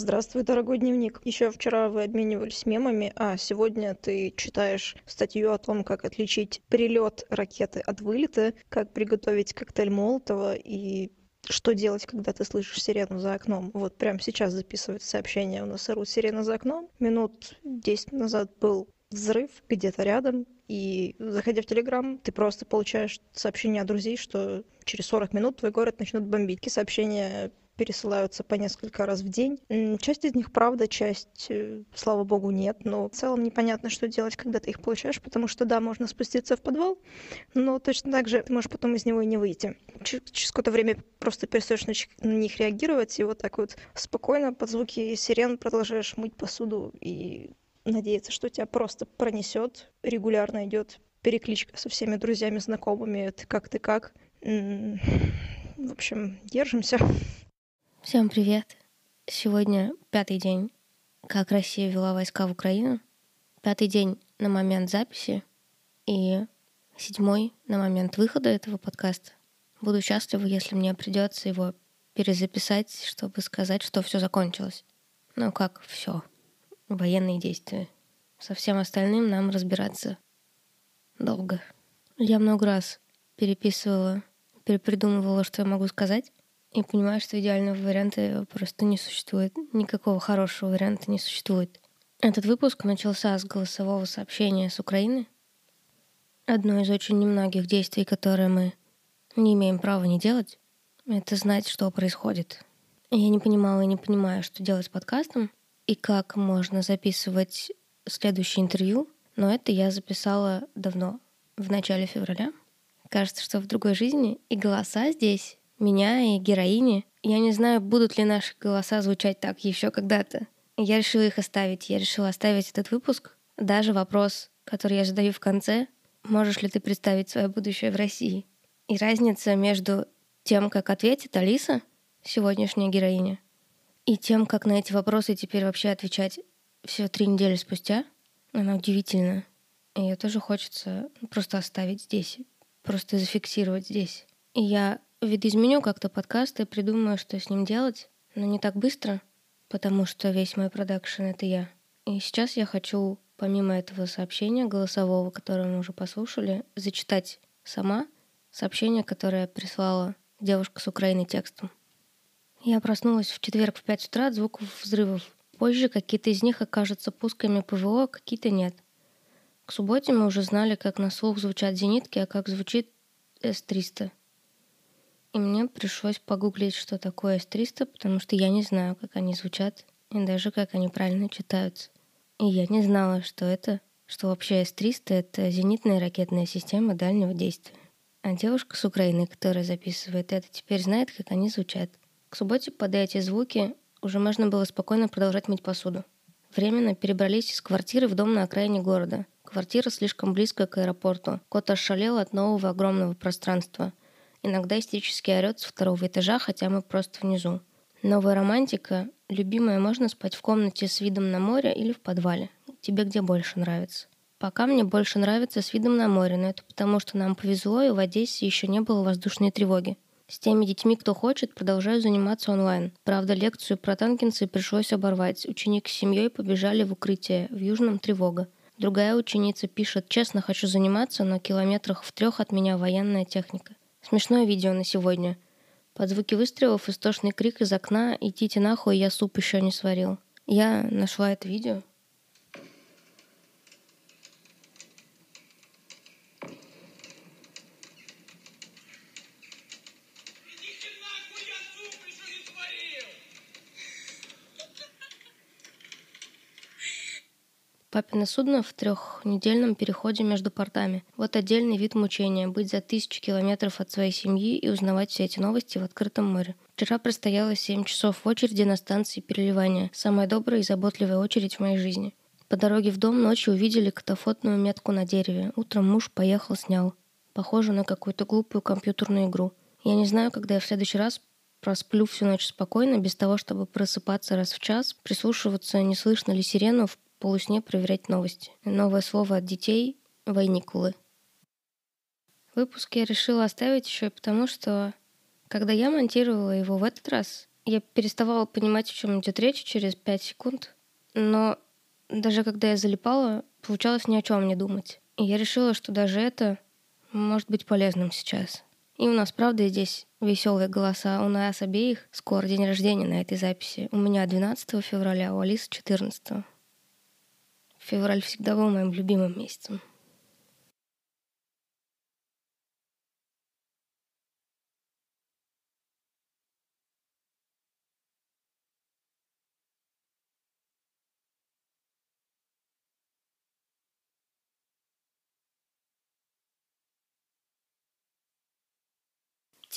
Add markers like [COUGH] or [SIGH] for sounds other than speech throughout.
Здравствуй, дорогой дневник. Еще вчера вы обменивались мемами, а сегодня ты читаешь статью о том, как отличить прилет ракеты от вылета, как приготовить коктейль Молотова и что делать, когда ты слышишь сирену за окном. Вот прямо сейчас записывается сообщение. У нас орут сирена за окном. Минут десять назад был взрыв где-то рядом, и заходя в Телеграм, ты просто получаешь сообщение от друзей, что через 40 минут твой город начнут бомбить. Такие сообщения пересылаются по несколько раз в день. Часть из них правда, часть, э, слава богу, нет. Но в целом непонятно, что делать, когда ты их получаешь, потому что, да, можно спуститься в подвал, но точно так же ты можешь потом из него и не выйти. Через какое-то время просто перестаешь на них реагировать, и вот так вот спокойно под звуки сирен продолжаешь мыть посуду и надеяться, что тебя просто пронесет. Регулярно идет перекличка со всеми друзьями, знакомыми. Ты как, ты как. В общем, держимся. Всем привет. Сегодня пятый день, как Россия ввела войска в Украину. Пятый день на момент записи и седьмой на момент выхода этого подкаста. Буду счастлива, если мне придется его перезаписать, чтобы сказать, что все закончилось. Ну как все военные действия. Со всем остальным нам разбираться долго. Я много раз переписывала, перепридумывала, что я могу сказать, и понимаю, что идеального варианта просто не существует. Никакого хорошего варианта не существует. Этот выпуск начался с голосового сообщения с Украины. Одно из очень немногих действий, которые мы не имеем права не делать, это знать, что происходит. Я не понимала и не понимаю, что делать с подкастом, и как можно записывать следующее интервью, но это я записала давно, в начале февраля. Кажется, что в другой жизни и голоса здесь, меня и героини. Я не знаю, будут ли наши голоса звучать так еще когда-то. Я решила их оставить. Я решила оставить этот выпуск. Даже вопрос, который я задаю в конце, можешь ли ты представить свое будущее в России? И разница между тем, как ответит Алиса, сегодняшняя героиня, и тем, как на эти вопросы теперь вообще отвечать все три недели спустя, она удивительна. И ее тоже хочется просто оставить здесь, просто зафиксировать здесь. И я видоизменю как-то подкаст и придумаю, что с ним делать, но не так быстро, потому что весь мой продакшн — это я. И сейчас я хочу, помимо этого сообщения голосового, которое мы уже послушали, зачитать сама сообщение, которое прислала девушка с Украины текстом. Я проснулась в четверг в 5 утра от звуков взрывов. Позже какие-то из них окажутся пусками ПВО, а какие-то нет. К субботе мы уже знали, как на слух звучат зенитки, а как звучит С-300. И мне пришлось погуглить, что такое С-300, потому что я не знаю, как они звучат, и даже как они правильно читаются. И я не знала, что это, что вообще С-300 — это зенитная ракетная система дальнего действия. А девушка с Украины, которая записывает это, теперь знает, как они звучат — к субботе под эти звуки уже можно было спокойно продолжать мыть посуду. Временно перебрались из квартиры в дом на окраине города. Квартира слишком близко к аэропорту. Кот ошалел от нового огромного пространства. Иногда истерически орет с второго этажа, хотя мы просто внизу. Новая романтика. Любимая, можно спать в комнате с видом на море или в подвале. Тебе где больше нравится? Пока мне больше нравится с видом на море, но это потому, что нам повезло, и в Одессе еще не было воздушной тревоги. С теми детьми, кто хочет, продолжаю заниматься онлайн. Правда, лекцию про танкинцы пришлось оборвать. Ученик с семьей побежали в укрытие. В Южном тревога. Другая ученица пишет, честно хочу заниматься, но километрах в трех от меня военная техника. Смешное видео на сегодня. Под звуки выстрелов истошный крик из окна «Идите нахуй, я суп еще не сварил». Я нашла это видео, Папино судно в трехнедельном переходе между портами. Вот отдельный вид мучения — быть за тысячу километров от своей семьи и узнавать все эти новости в открытом море. Вчера простояла 7 часов в очереди на станции переливания. Самая добрая и заботливая очередь в моей жизни. По дороге в дом ночью увидели катафотную метку на дереве. Утром муж поехал, снял. Похоже на какую-то глупую компьютерную игру. Я не знаю, когда я в следующий раз просплю всю ночь спокойно, без того, чтобы просыпаться раз в час, прислушиваться, не слышно ли сирену в полусне проверять новости. Новое слово от детей — войникулы. Выпуск я решила оставить еще и потому, что когда я монтировала его в этот раз, Я переставала понимать, о чем идет речь через пять секунд, но даже когда я залипала, получалось ни о чем не думать. И я решила, что даже это может быть полезным сейчас. И у нас, правда, здесь веселые голоса. У нас обеих скоро день рождения на этой записи. У меня 12 февраля, у Алисы 14. Февраль всегда был моим любимым месяцем.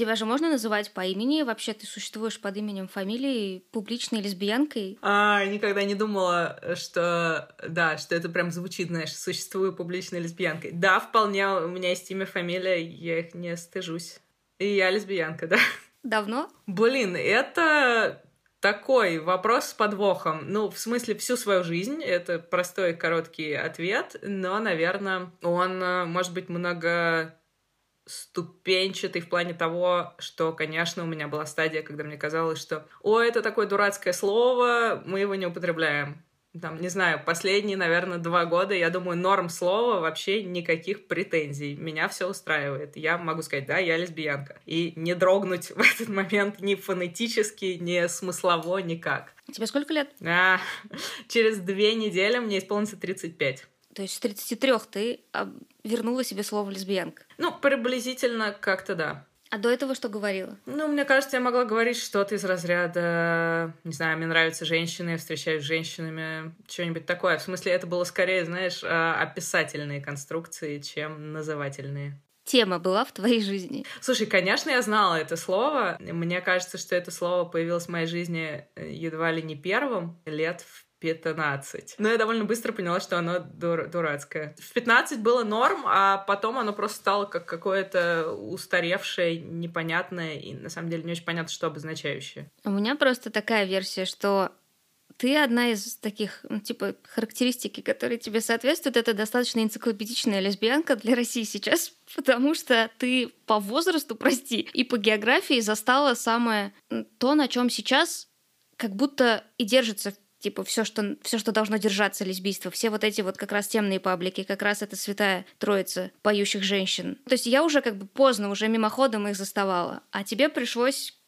Тебя же можно называть по имени? Вообще ты существуешь под именем, фамилией, публичной лесбиянкой? А, никогда не думала, что, да, что это прям звучит, знаешь, существую публичной лесбиянкой. Да, вполне, у меня есть имя, фамилия, я их не стыжусь. И я лесбиянка, да. Давно? Блин, это такой вопрос с подвохом. Ну, в смысле, всю свою жизнь. Это простой короткий ответ, но, наверное, он э, может быть много ступенчатый в плане того, что, конечно, у меня была стадия, когда мне казалось, что «О, это такое дурацкое слово, мы его не употребляем». Там, не знаю, последние, наверное, два года, я думаю, норм слова, вообще никаких претензий. Меня все устраивает. Я могу сказать, да, я лесбиянка. И не дрогнуть в этот момент ни фонетически, ни смыслово, никак. Тебе сколько лет? А, [LAUGHS] через две недели мне исполнится 35. То есть с 33 ты вернула себе слово лесбиянка? Ну, приблизительно как-то да. А до этого что говорила? Ну, мне кажется, я могла говорить что-то из разряда, не знаю, мне нравятся женщины, я встречаюсь с женщинами, что-нибудь такое. В смысле, это было скорее, знаешь, а, описательные конструкции, чем назывательные. Тема была в твоей жизни? Слушай, конечно, я знала это слово. Мне кажется, что это слово появилось в моей жизни э, едва ли не первым, лет в 15. Но я довольно быстро поняла, что оно дур дурацкое. В 15 было норм, а потом оно просто стало как какое-то устаревшее, непонятное и на самом деле не очень понятно, что обозначающее. У меня просто такая версия, что ты одна из таких, ну, типа, характеристики, которые тебе соответствуют, это достаточно энциклопедичная лесбиянка для России сейчас, [LAUGHS] потому что ты по возрасту, прости, и по географии застала самое то, на чем сейчас как будто и держится типа все, что, все, что должно держаться лесбийство, все вот эти вот как раз темные паблики, как раз это святая троица поющих женщин. То есть я уже как бы поздно, уже мимоходом их заставала, а тебе пришлось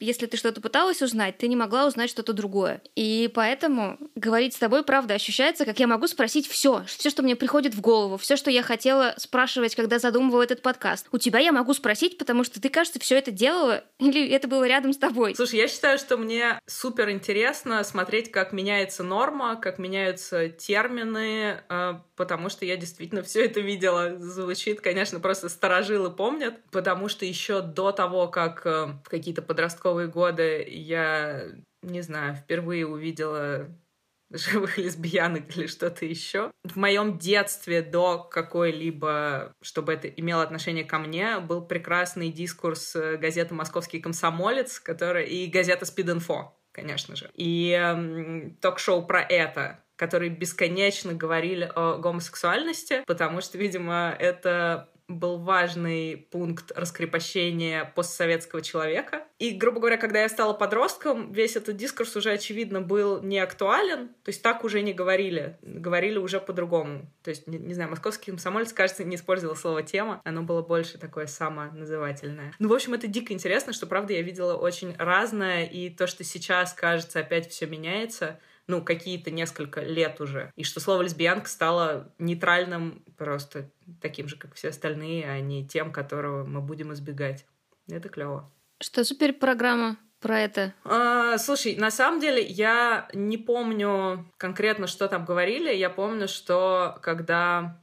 если ты что-то пыталась узнать, ты не могла узнать что-то другое. И поэтому говорить с тобой, правда, ощущается, как я могу спросить все, все, что мне приходит в голову, все, что я хотела спрашивать, когда задумывала этот подкаст. У тебя я могу спросить, потому что ты, кажется, все это делала, [LAUGHS] или это было рядом с тобой. Слушай, я считаю, что мне супер интересно смотреть, как меняется норма, как меняются термины, э, потому что я действительно все это видела. Звучит, конечно, просто старожилы помнят, потому что еще до того, как э, в какие-то подростковые годы я, не знаю, впервые увидела живых лесбиянок или что-то еще. В моем детстве до какой-либо, чтобы это имело отношение ко мне, был прекрасный дискурс э, газеты «Московский комсомолец», который и газета «Спид-инфо», конечно же. И эм, ток-шоу про это, которые бесконечно говорили о гомосексуальности, потому что, видимо, это был важный пункт раскрепощения постсоветского человека. И, грубо говоря, когда я стала подростком, весь этот дискурс уже, очевидно, был не актуален. То есть так уже не говорили. Говорили уже по-другому. То есть, не, не знаю, московский комсомолец, кажется, не использовал слово «тема». Оно было больше такое самоназывательное. Ну, в общем, это дико интересно, что, правда, я видела очень разное. И то, что сейчас, кажется, опять все меняется, ну, какие-то несколько лет уже. И что слово лесбиянка стало нейтральным, просто таким же, как все остальные, а не тем, которого мы будем избегать. Это клево. Что за программа про это? А, слушай, на самом деле я не помню конкретно, что там говорили. Я помню, что когда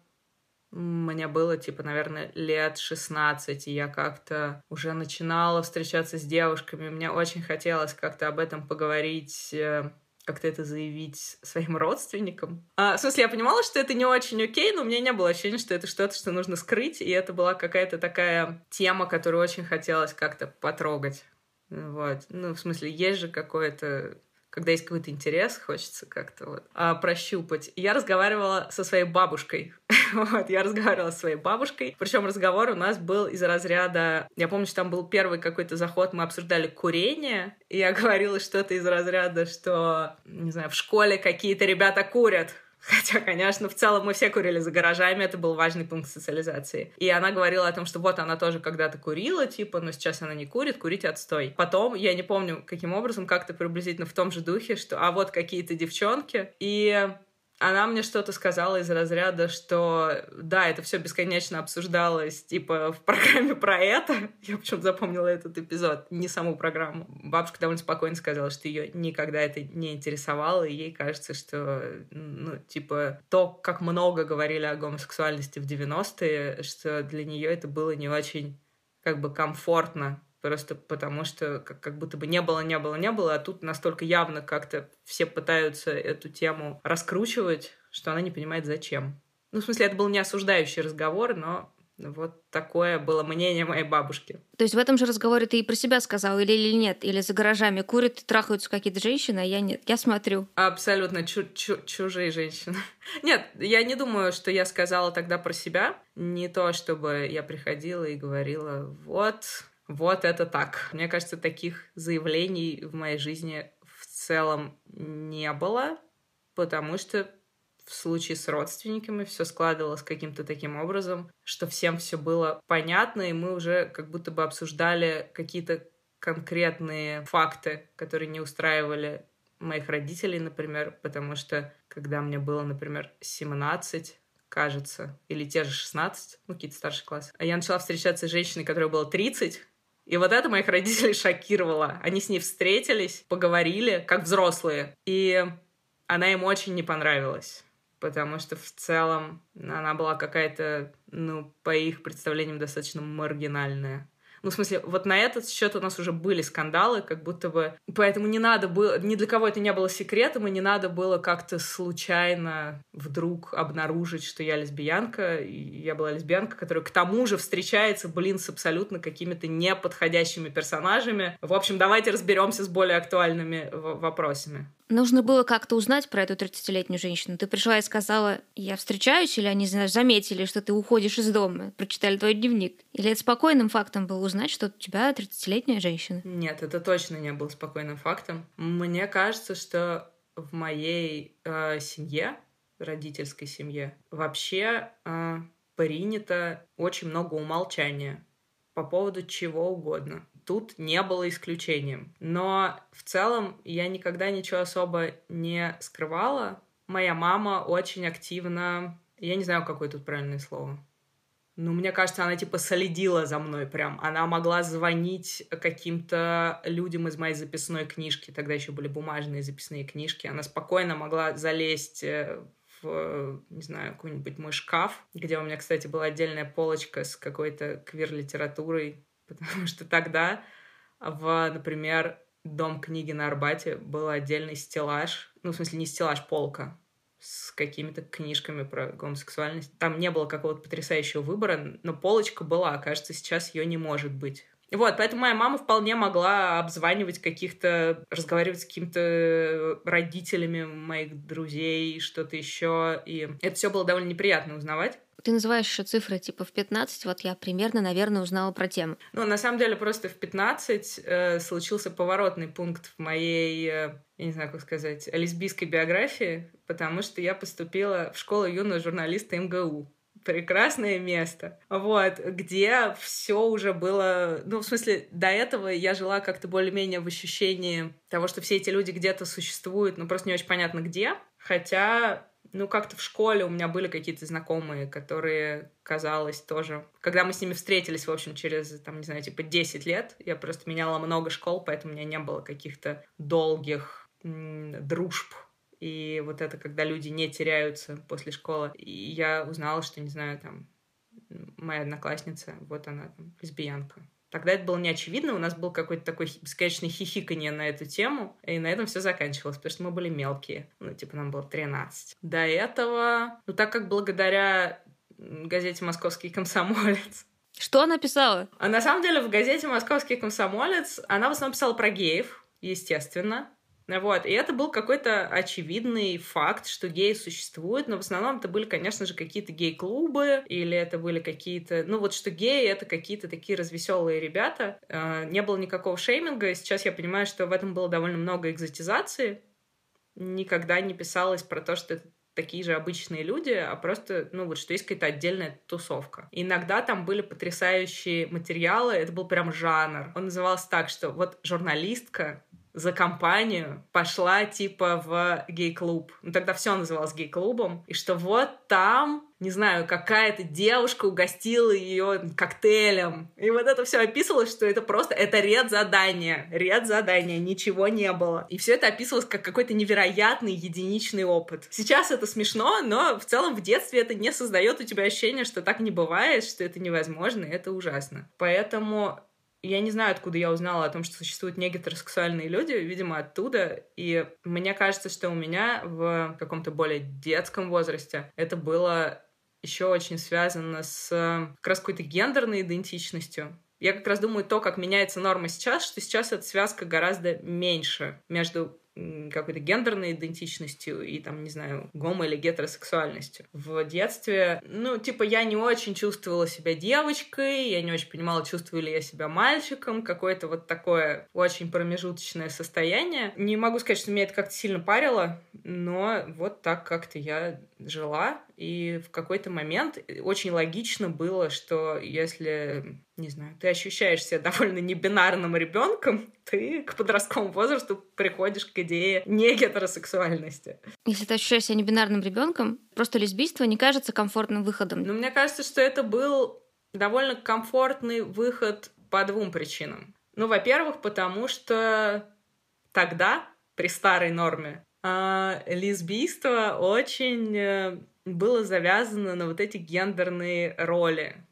мне было, типа, наверное, лет 16, и я как-то уже начинала встречаться с девушками. Мне очень хотелось как-то об этом поговорить э, как-то это заявить своим родственникам. А, в смысле, я понимала, что это не очень окей, но у меня не было ощущения, что это что-то, что нужно скрыть, и это была какая-то такая тема, которую очень хотелось как-то потрогать. Вот. Ну, в смысле, есть же какое-то когда есть какой-то интерес, хочется как-то вот а, прощупать. Я разговаривала со своей бабушкой. [LAUGHS] вот, я разговаривала со своей бабушкой. Причем разговор у нас был из разряда... Я помню, что там был первый какой-то заход, мы обсуждали курение, и я [LAUGHS] говорила что-то из разряда, что, не знаю, в школе какие-то ребята курят. Хотя, конечно, в целом мы все курили за гаражами, это был важный пункт социализации. И она говорила о том, что вот она тоже когда-то курила, типа, но сейчас она не курит, курить отстой. Потом, я не помню, каким образом, как-то приблизительно в том же духе, что а вот какие-то девчонки. И она мне что-то сказала из разряда, что да, это все бесконечно обсуждалось, типа, в программе про это. [LAUGHS] Я почему-то запомнила этот эпизод, не саму программу. Бабушка довольно спокойно сказала, что ее никогда это не интересовало, и ей кажется, что, ну, типа, то, как много говорили о гомосексуальности в 90-е, что для нее это было не очень, как бы, комфортно просто потому что как, как будто бы не было, не было, не было, а тут настолько явно как-то все пытаются эту тему раскручивать, что она не понимает, зачем. Ну, в смысле, это был не осуждающий разговор, но вот такое было мнение моей бабушки. То есть в этом же разговоре ты и про себя сказал, или, или нет? Или за гаражами курят и трахаются какие-то женщины, а я нет. Я смотрю. Абсолютно чу- чу- чужие женщины. [LAUGHS] нет, я не думаю, что я сказала тогда про себя. Не то, чтобы я приходила и говорила, вот, вот это так. Мне кажется, таких заявлений в моей жизни в целом не было, потому что в случае с родственниками все складывалось каким-то таким образом, что всем все было понятно, и мы уже как будто бы обсуждали какие-то конкретные факты, которые не устраивали моих родителей, например, потому что когда мне было, например, 17, кажется, или те же 16, ну, какие-то старшие классы, а я начала встречаться с женщиной, которой было 30, и вот это моих [LAUGHS] родителей шокировало. Они с ней встретились, поговорили, как взрослые. И она им очень не понравилась. Потому что в целом она была какая-то, ну, по их представлениям, достаточно маргинальная. Ну, в смысле, вот на этот счет у нас уже были скандалы, как будто бы... Поэтому не надо было... Ни для кого это не было секретом, и не надо было как-то случайно вдруг обнаружить, что я лесбиянка. И я была лесбиянка, которая к тому же встречается, блин, с абсолютно какими-то неподходящими персонажами. В общем, давайте разберемся с более актуальными вопросами. Нужно было как-то узнать про эту 30-летнюю женщину. Ты пришла и сказала, я встречаюсь, или они, знаешь, заметили, что ты уходишь из дома, прочитали твой дневник. Или это спокойным фактом было узнать, что у тебя 30-летняя женщина? Нет, это точно не был спокойным фактом. Мне кажется, что в моей э, семье, родительской семье, вообще э, принято очень много умолчания по поводу чего угодно тут не было исключением. Но в целом я никогда ничего особо не скрывала. Моя мама очень активно... Я не знаю, какое тут правильное слово. Ну, мне кажется, она типа солидила за мной прям. Она могла звонить каким-то людям из моей записной книжки. Тогда еще были бумажные записные книжки. Она спокойно могла залезть э, в, не знаю, какой-нибудь мой шкаф, где у меня, кстати, была отдельная полочка с какой-то квир-литературой [LAUGHS] потому что тогда в, например, Дом книги на Арбате был отдельный стеллаж, ну, в смысле, не стеллаж, полка с какими-то книжками про гомосексуальность. Там не было какого-то потрясающего выбора, но полочка была. Кажется, сейчас ее не может быть. Вот, поэтому моя мама вполне могла обзванивать каких-то, разговаривать с какими-то родителями моих друзей, что-то еще. И это все было довольно неприятно узнавать. Ты называешь еще цифры типа в 15, вот я примерно, наверное, узнала про тему. Ну, на самом деле, просто в 15 э, случился поворотный пункт в моей, э, я не знаю, как сказать, лесбийской биографии, потому что я поступила в школу юного журналиста МГУ прекрасное место, вот, где все уже было, ну, в смысле, до этого я жила как-то более-менее в ощущении того, что все эти люди где-то существуют, но просто не очень понятно где, хотя ну, как-то в школе у меня были какие-то знакомые, которые, казалось, тоже... Когда мы с ними встретились, в общем, через, там, не знаю, типа 10 лет, я просто меняла много школ, поэтому у меня не было каких-то долгих дружб. И вот это, когда люди не теряются после школы. И я узнала, что, не знаю, там, моя одноклассница, вот она, там, лесбиянка. Тогда это было не очевидно, у нас был какой-то такой бесконечный хихиканье на эту тему, и на этом все заканчивалось, потому что мы были мелкие. Ну, типа, нам было 13. До этого, ну, так как благодаря газете «Московский комсомолец», что она писала? А на самом деле в газете «Московский комсомолец» она в основном писала про геев, естественно. Вот. И это был какой-то очевидный факт, что геи существуют, но в основном это были, конечно же, какие-то гей-клубы, или это были какие-то... Ну вот что геи — это какие-то такие развеселые ребята. Э, не было никакого шейминга, и сейчас я понимаю, что в этом было довольно много экзотизации. Никогда не писалось про то, что это такие же обычные люди, а просто, ну вот, что есть какая-то отдельная тусовка. Иногда там были потрясающие материалы, это был прям жанр. Он назывался так, что вот журналистка за компанию пошла типа в гей-клуб. Ну, тогда все называлось гей-клубом. И что вот там, не знаю, какая-то девушка угостила ее коктейлем. И вот это все описывалось, что это просто, это ред задания. Ред задания, ничего не было. И все это описывалось как какой-то невероятный единичный опыт. Сейчас это смешно, но в целом в детстве это не создает у тебя ощущение, что так не бывает, что это невозможно, и это ужасно. Поэтому я не знаю, откуда я узнала о том, что существуют негетеросексуальные люди, видимо, оттуда. И мне кажется, что у меня в каком-то более детском возрасте это было еще очень связано с как раз какой-то гендерной идентичностью. Я как раз думаю, то, как меняется норма сейчас, что сейчас эта связка гораздо меньше между какой-то гендерной идентичностью и там, не знаю, гомо- или гетеросексуальностью. В детстве, ну, типа, я не очень чувствовала себя девочкой, я не очень понимала, чувствую ли я себя мальчиком, какое-то вот такое очень промежуточное состояние. Не могу сказать, что меня это как-то сильно парило, но вот так как-то я жила, и в какой-то момент очень логично было, что если, не знаю, ты ощущаешь себя [LAUGHS] довольно небинарным ребенком, ты к подростковому возрасту приходишь к идее не гетеросексуальности. Если ты ощущаешь себя небинарным ребенком, просто лесбийство не кажется комфортным выходом. Ну, мне кажется, что это был довольно комфортный выход по двум причинам. Ну, во-первых, потому что тогда, при старой норме, э, лесбийство очень э, было завязано на вот эти гендерные роли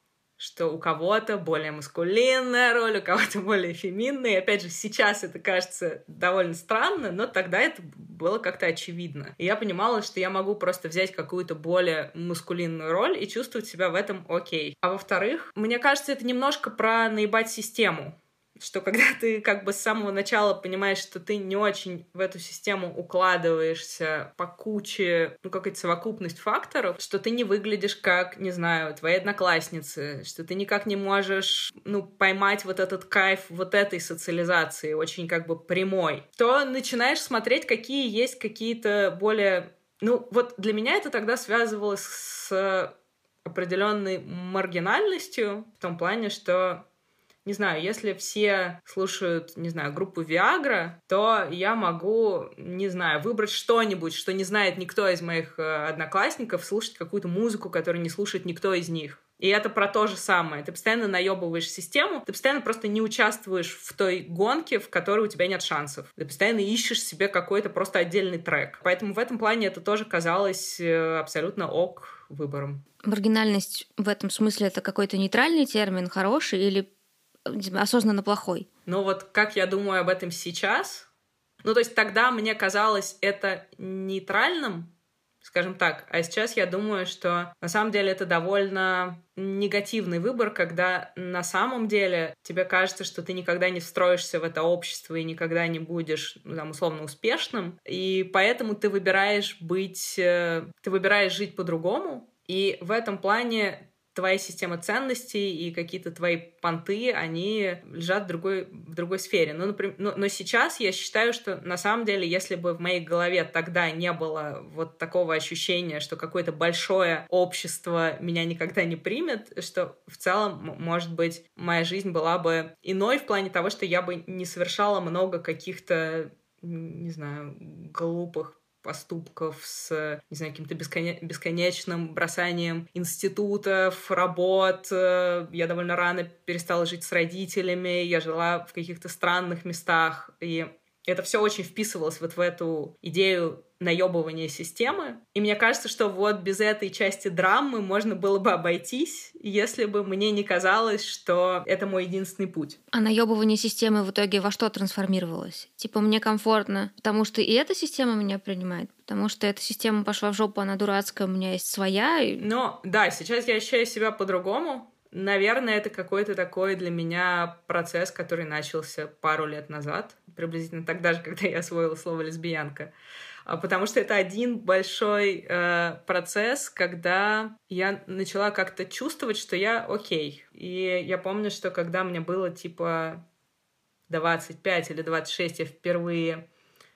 что у кого-то более маскулинная роль, у кого-то более феминная. И опять же, сейчас это кажется довольно странно, но тогда это было как-то очевидно. И я понимала, что я могу просто взять какую-то более маскулинную роль и чувствовать себя в этом окей. А во-вторых, мне кажется, это немножко про наебать систему что когда [LAUGHS] ты как бы с самого начала понимаешь, что ты не очень в эту систему укладываешься по куче, ну, какая-то совокупность факторов, что ты не выглядишь как, не знаю, твои одноклассницы, что ты никак не можешь, ну, поймать вот этот кайф вот этой социализации, очень как бы прямой, то начинаешь смотреть, какие есть какие-то более... Ну, вот для меня это тогда связывалось с определенной маргинальностью в том плане, что не знаю, если все слушают, не знаю, группу Viagra, то я могу, не знаю, выбрать что-нибудь, что не знает никто из моих э, одноклассников, слушать какую-то музыку, которую не слушает никто из них. И это про то же самое. Ты постоянно наебываешь систему, ты постоянно просто не участвуешь в той гонке, в которой у тебя нет шансов. Ты постоянно ищешь себе какой-то просто отдельный трек. Поэтому в этом плане это тоже казалось э, абсолютно ок выбором. Маргинальность в этом смысле это какой-то нейтральный термин, хороший или осознанно плохой. Но вот как я думаю об этом сейчас, ну то есть тогда мне казалось это нейтральным, скажем так, а сейчас я думаю, что на самом деле это довольно негативный выбор, когда на самом деле тебе кажется, что ты никогда не встроишься в это общество и никогда не будешь, ну, там, условно, успешным, и поэтому ты выбираешь быть, э, ты выбираешь жить по-другому, и в этом плане твоя система ценностей и какие-то твои понты, они лежат в другой, в другой сфере. Ну, например, но, но сейчас я считаю, что на самом деле, если бы в моей голове тогда не было вот такого ощущения, что какое-то большое общество меня никогда не примет, что в целом, может быть, моя жизнь была бы иной в плане того, что я бы не совершала много каких-то не знаю, глупых поступков с, не знаю, каким-то бесконе... бесконечным бросанием институтов, работ. Я довольно рано перестала жить с родителями, я жила в каких-то странных местах, и это все очень вписывалось вот в эту идею наебывания системы. И мне кажется, что вот без этой части драмы можно было бы обойтись, если бы мне не казалось, что это мой единственный путь. А наебывание системы в итоге во что трансформировалось? Типа мне комфортно, потому что и эта система меня принимает, потому что эта система пошла в жопу, она дурацкая, у меня есть своя. И... Но да, сейчас я ощущаю себя по-другому, наверное, это какой-то такой для меня процесс, который начался пару лет назад, приблизительно тогда же, когда я освоила слово лесбиянка. А, потому что это один большой э, процесс, когда я начала как-то чувствовать, что я окей. И я помню, что когда мне было типа 25 или 26, я впервые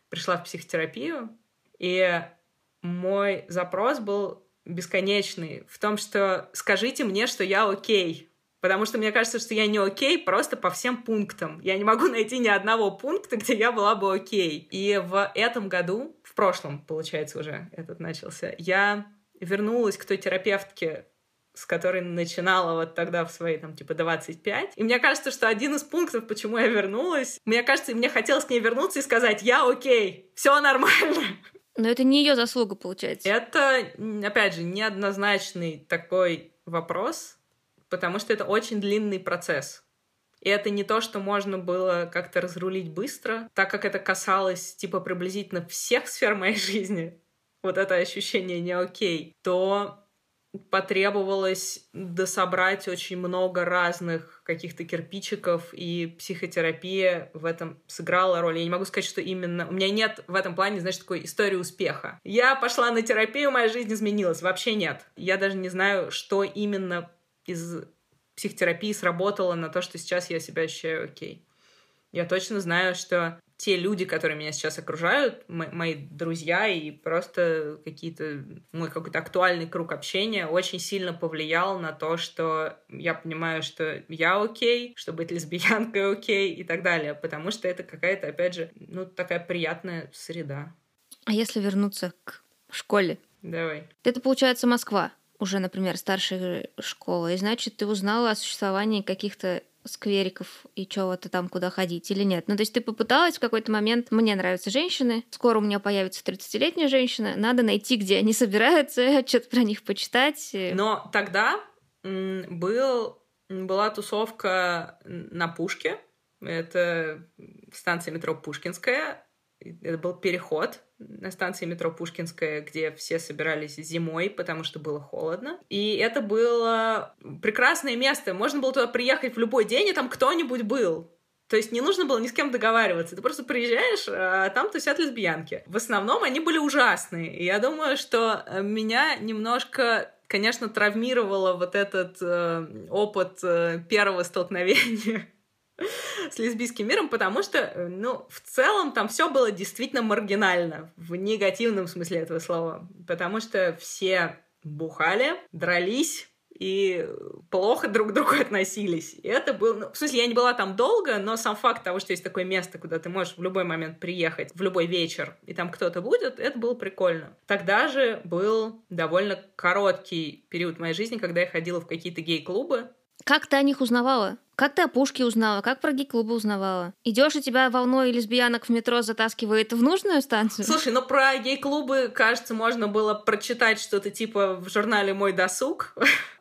пришла в психотерапию, и мой запрос был бесконечный в том, что скажите мне, что я окей. Потому что мне кажется, что я не окей просто по всем пунктам. Я не могу найти ни одного пункта, где я была бы окей. И в этом году, в прошлом, получается, уже этот начался, я вернулась к той терапевтке, с которой начинала вот тогда в свои, там, типа, 25. И мне кажется, что один из пунктов, почему я вернулась, мне кажется, мне хотелось к ней вернуться и сказать, я окей, все нормально. Но это не ее заслуга, получается. Это, опять же, неоднозначный такой вопрос, потому что это очень длинный процесс. И это не то, что можно было как-то разрулить быстро, так как это касалось, типа, приблизительно всех сфер моей [LAUGHS] жизни, вот это ощущение не окей, то потребовалось дособрать очень много разных каких-то кирпичиков, и психотерапия в этом сыграла роль. Я не могу сказать, что именно... У меня нет в этом плане, знаешь, такой истории успеха. Я пошла на терапию, моя жизнь изменилась. Вообще нет. Я даже не знаю, что именно из психотерапии сработало на то, что сейчас я себя ощущаю окей. Я точно знаю, что те люди, которые меня сейчас окружают, мои друзья и просто какие-то мой какой-то актуальный круг общения очень сильно повлиял на то, что я понимаю, что я окей, что быть лесбиянкой [LAUGHS] окей и так далее, потому что это какая-то, опять же, ну, такая приятная среда. А если вернуться к школе? Давай. Это, получается, Москва уже, например, старшая школа, и значит, ты узнала о существовании каких-то сквериков и чего-то там, куда ходить или нет. Ну, то есть ты попыталась в какой-то момент, мне нравятся женщины, скоро у меня появится 30-летняя женщина, надо найти, где они собираются, [LAUGHS] что-то про них почитать. Но тогда был, была тусовка на Пушке, это станция метро Пушкинская, это был переход на станции метро Пушкинская, где все собирались зимой, потому что было холодно. И это было прекрасное место. Можно было туда приехать в любой день, и там кто-нибудь был. То есть не нужно было ни с кем договариваться. Ты просто приезжаешь, а там тусят лесбиянки. В основном они были ужасные. И я думаю, что меня немножко конечно, травмировало вот этот э, опыт э, первого столкновения [LAUGHS] [LAUGHS] с лесбийским миром, потому что, э, ну, в целом там все было действительно маргинально, в негативном смысле этого слова, потому что все бухали, дрались, и плохо друг к другу [LAUGHS] относились. И это был... Ну, в смысле, я не была там долго, но сам факт того, что есть такое место, куда ты можешь в любой момент приехать, в любой вечер, и там кто-то будет, это было прикольно. Тогда же был довольно короткий период моей жизни, когда я ходила в какие-то гей-клубы. Как ты о них узнавала? Как ты о Пушке узнала? Как про гей-клубы узнавала? Идешь, и тебя волной лесбиянок в метро затаскивает в нужную станцию? Слушай, ну про гей-клубы, кажется, можно было прочитать что-то типа в журнале «Мой досуг».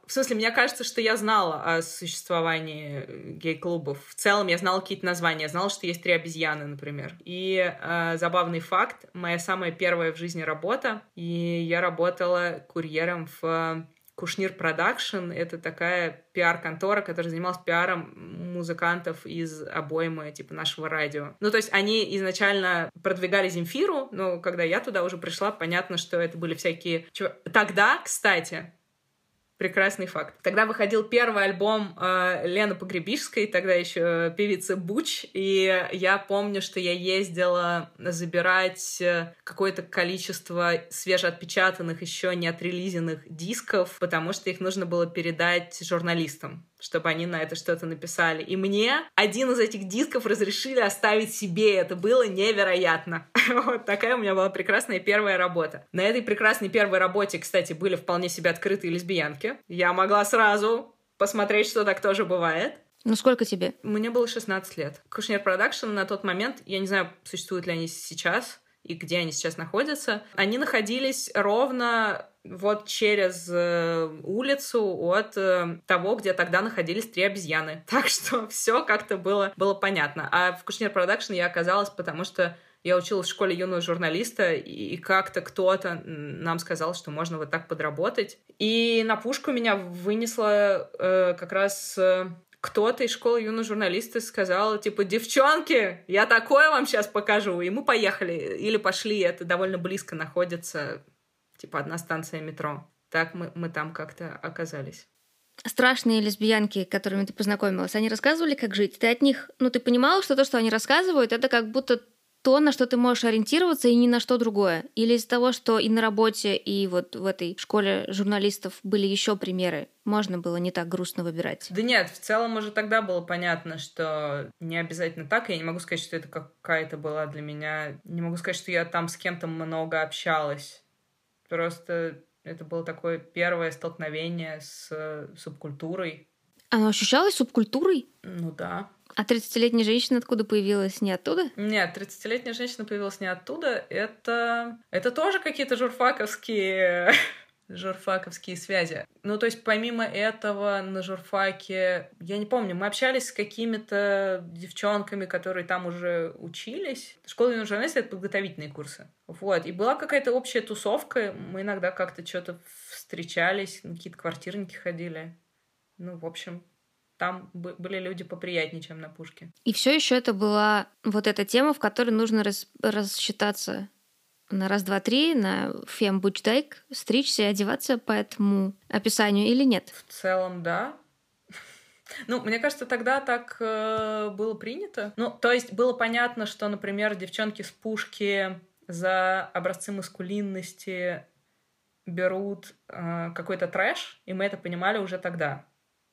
В смысле, мне кажется, что я знала о существовании гей-клубов. В целом я знала какие-то названия. Я знала, что есть три обезьяны, например. И э, забавный факт, моя самая первая в жизни работа, и я работала курьером в Кушнир Продакшн — это такая пиар-контора, которая занималась пиаром музыкантов из обоймы, типа, нашего радио. Ну, то есть они изначально продвигали Земфиру, но когда я туда уже пришла, понятно, что это были всякие... Тогда, кстати, Прекрасный факт. Тогда выходил первый альбом э, Лены Погребижской, тогда еще певицы Butch, и я помню, что я ездила забирать э, какое-то количество свежеотпечатанных, еще не отрелизенных дисков, потому что их нужно было передать журналистам чтобы они на это что-то написали. И мне один из этих дисков разрешили оставить себе. Это было невероятно. [LAUGHS] вот такая у меня была прекрасная первая работа. На этой прекрасной первой работе, кстати, были вполне себе открытые лесбиянки. Я могла сразу посмотреть, что так тоже бывает. Ну, сколько тебе? Мне было 16 лет. Кушнир Продакшн на тот момент, я не знаю, существуют ли они сейчас, и где они сейчас находятся, они находились ровно вот через э, улицу от э, того, где тогда находились три обезьяны. [LAUGHS] Так что все как-то было, было понятно. А в Кушнир Продакшн я оказалась, потому что Я училась в школе юного журналиста, и как-то кто-то нам сказал, что можно вот так подработать. И на пушку меня вынесло э, как раз э, кто-то из школы юного журналиста сказал, типа, девчонки, я такое вам сейчас покажу. И мы поехали. Или пошли, это довольно близко находится, типа, одна станция метро. Так мы, мы там как-то оказались страшные лесбиянки, с которыми ты познакомилась, они рассказывали, как жить? Ты от них, ну, ты понимала, что то, что они рассказывают, это как будто то, на что ты можешь ориентироваться, и ни на что другое? Или из-за того, что и на работе, и вот в этой школе журналистов были еще примеры, можно было не так грустно выбирать? Да нет, в целом уже тогда было понятно, что не обязательно так. Я не могу сказать, что это какая-то была для меня... Не могу сказать, что я там с кем-то много общалась. Просто это было такое первое столкновение с э, субкультурой. Оно ощущалось субкультурой? Ну да. А 30-летняя женщина откуда появилась? Не оттуда? Нет, 30-летняя женщина появилась не оттуда. Это, это тоже какие-то журфаковские [LAUGHS] журфаковские связи. Ну, то есть, помимо этого, на журфаке, я не помню, мы общались с какими-то девчонками, которые там уже учились. Школа юного журналиста — это подготовительные курсы. Вот. И была какая-то общая тусовка. Мы иногда как-то что-то встречались, какие-то квартирники ходили. Ну, в общем, там были люди поприятнее, чем на пушке. И все еще это была вот эта тема, в которой нужно рас рассчитаться на раз, два, три, на фем бучдайк, стричься и одеваться по этому описанию или нет? В целом, да. [LAUGHS] Ну, мне кажется, тогда так э, было принято. Ну, то есть было понятно, что, например, девчонки с пушки за образцы маскулинности берут э, какой-то трэш, и мы это понимали уже тогда.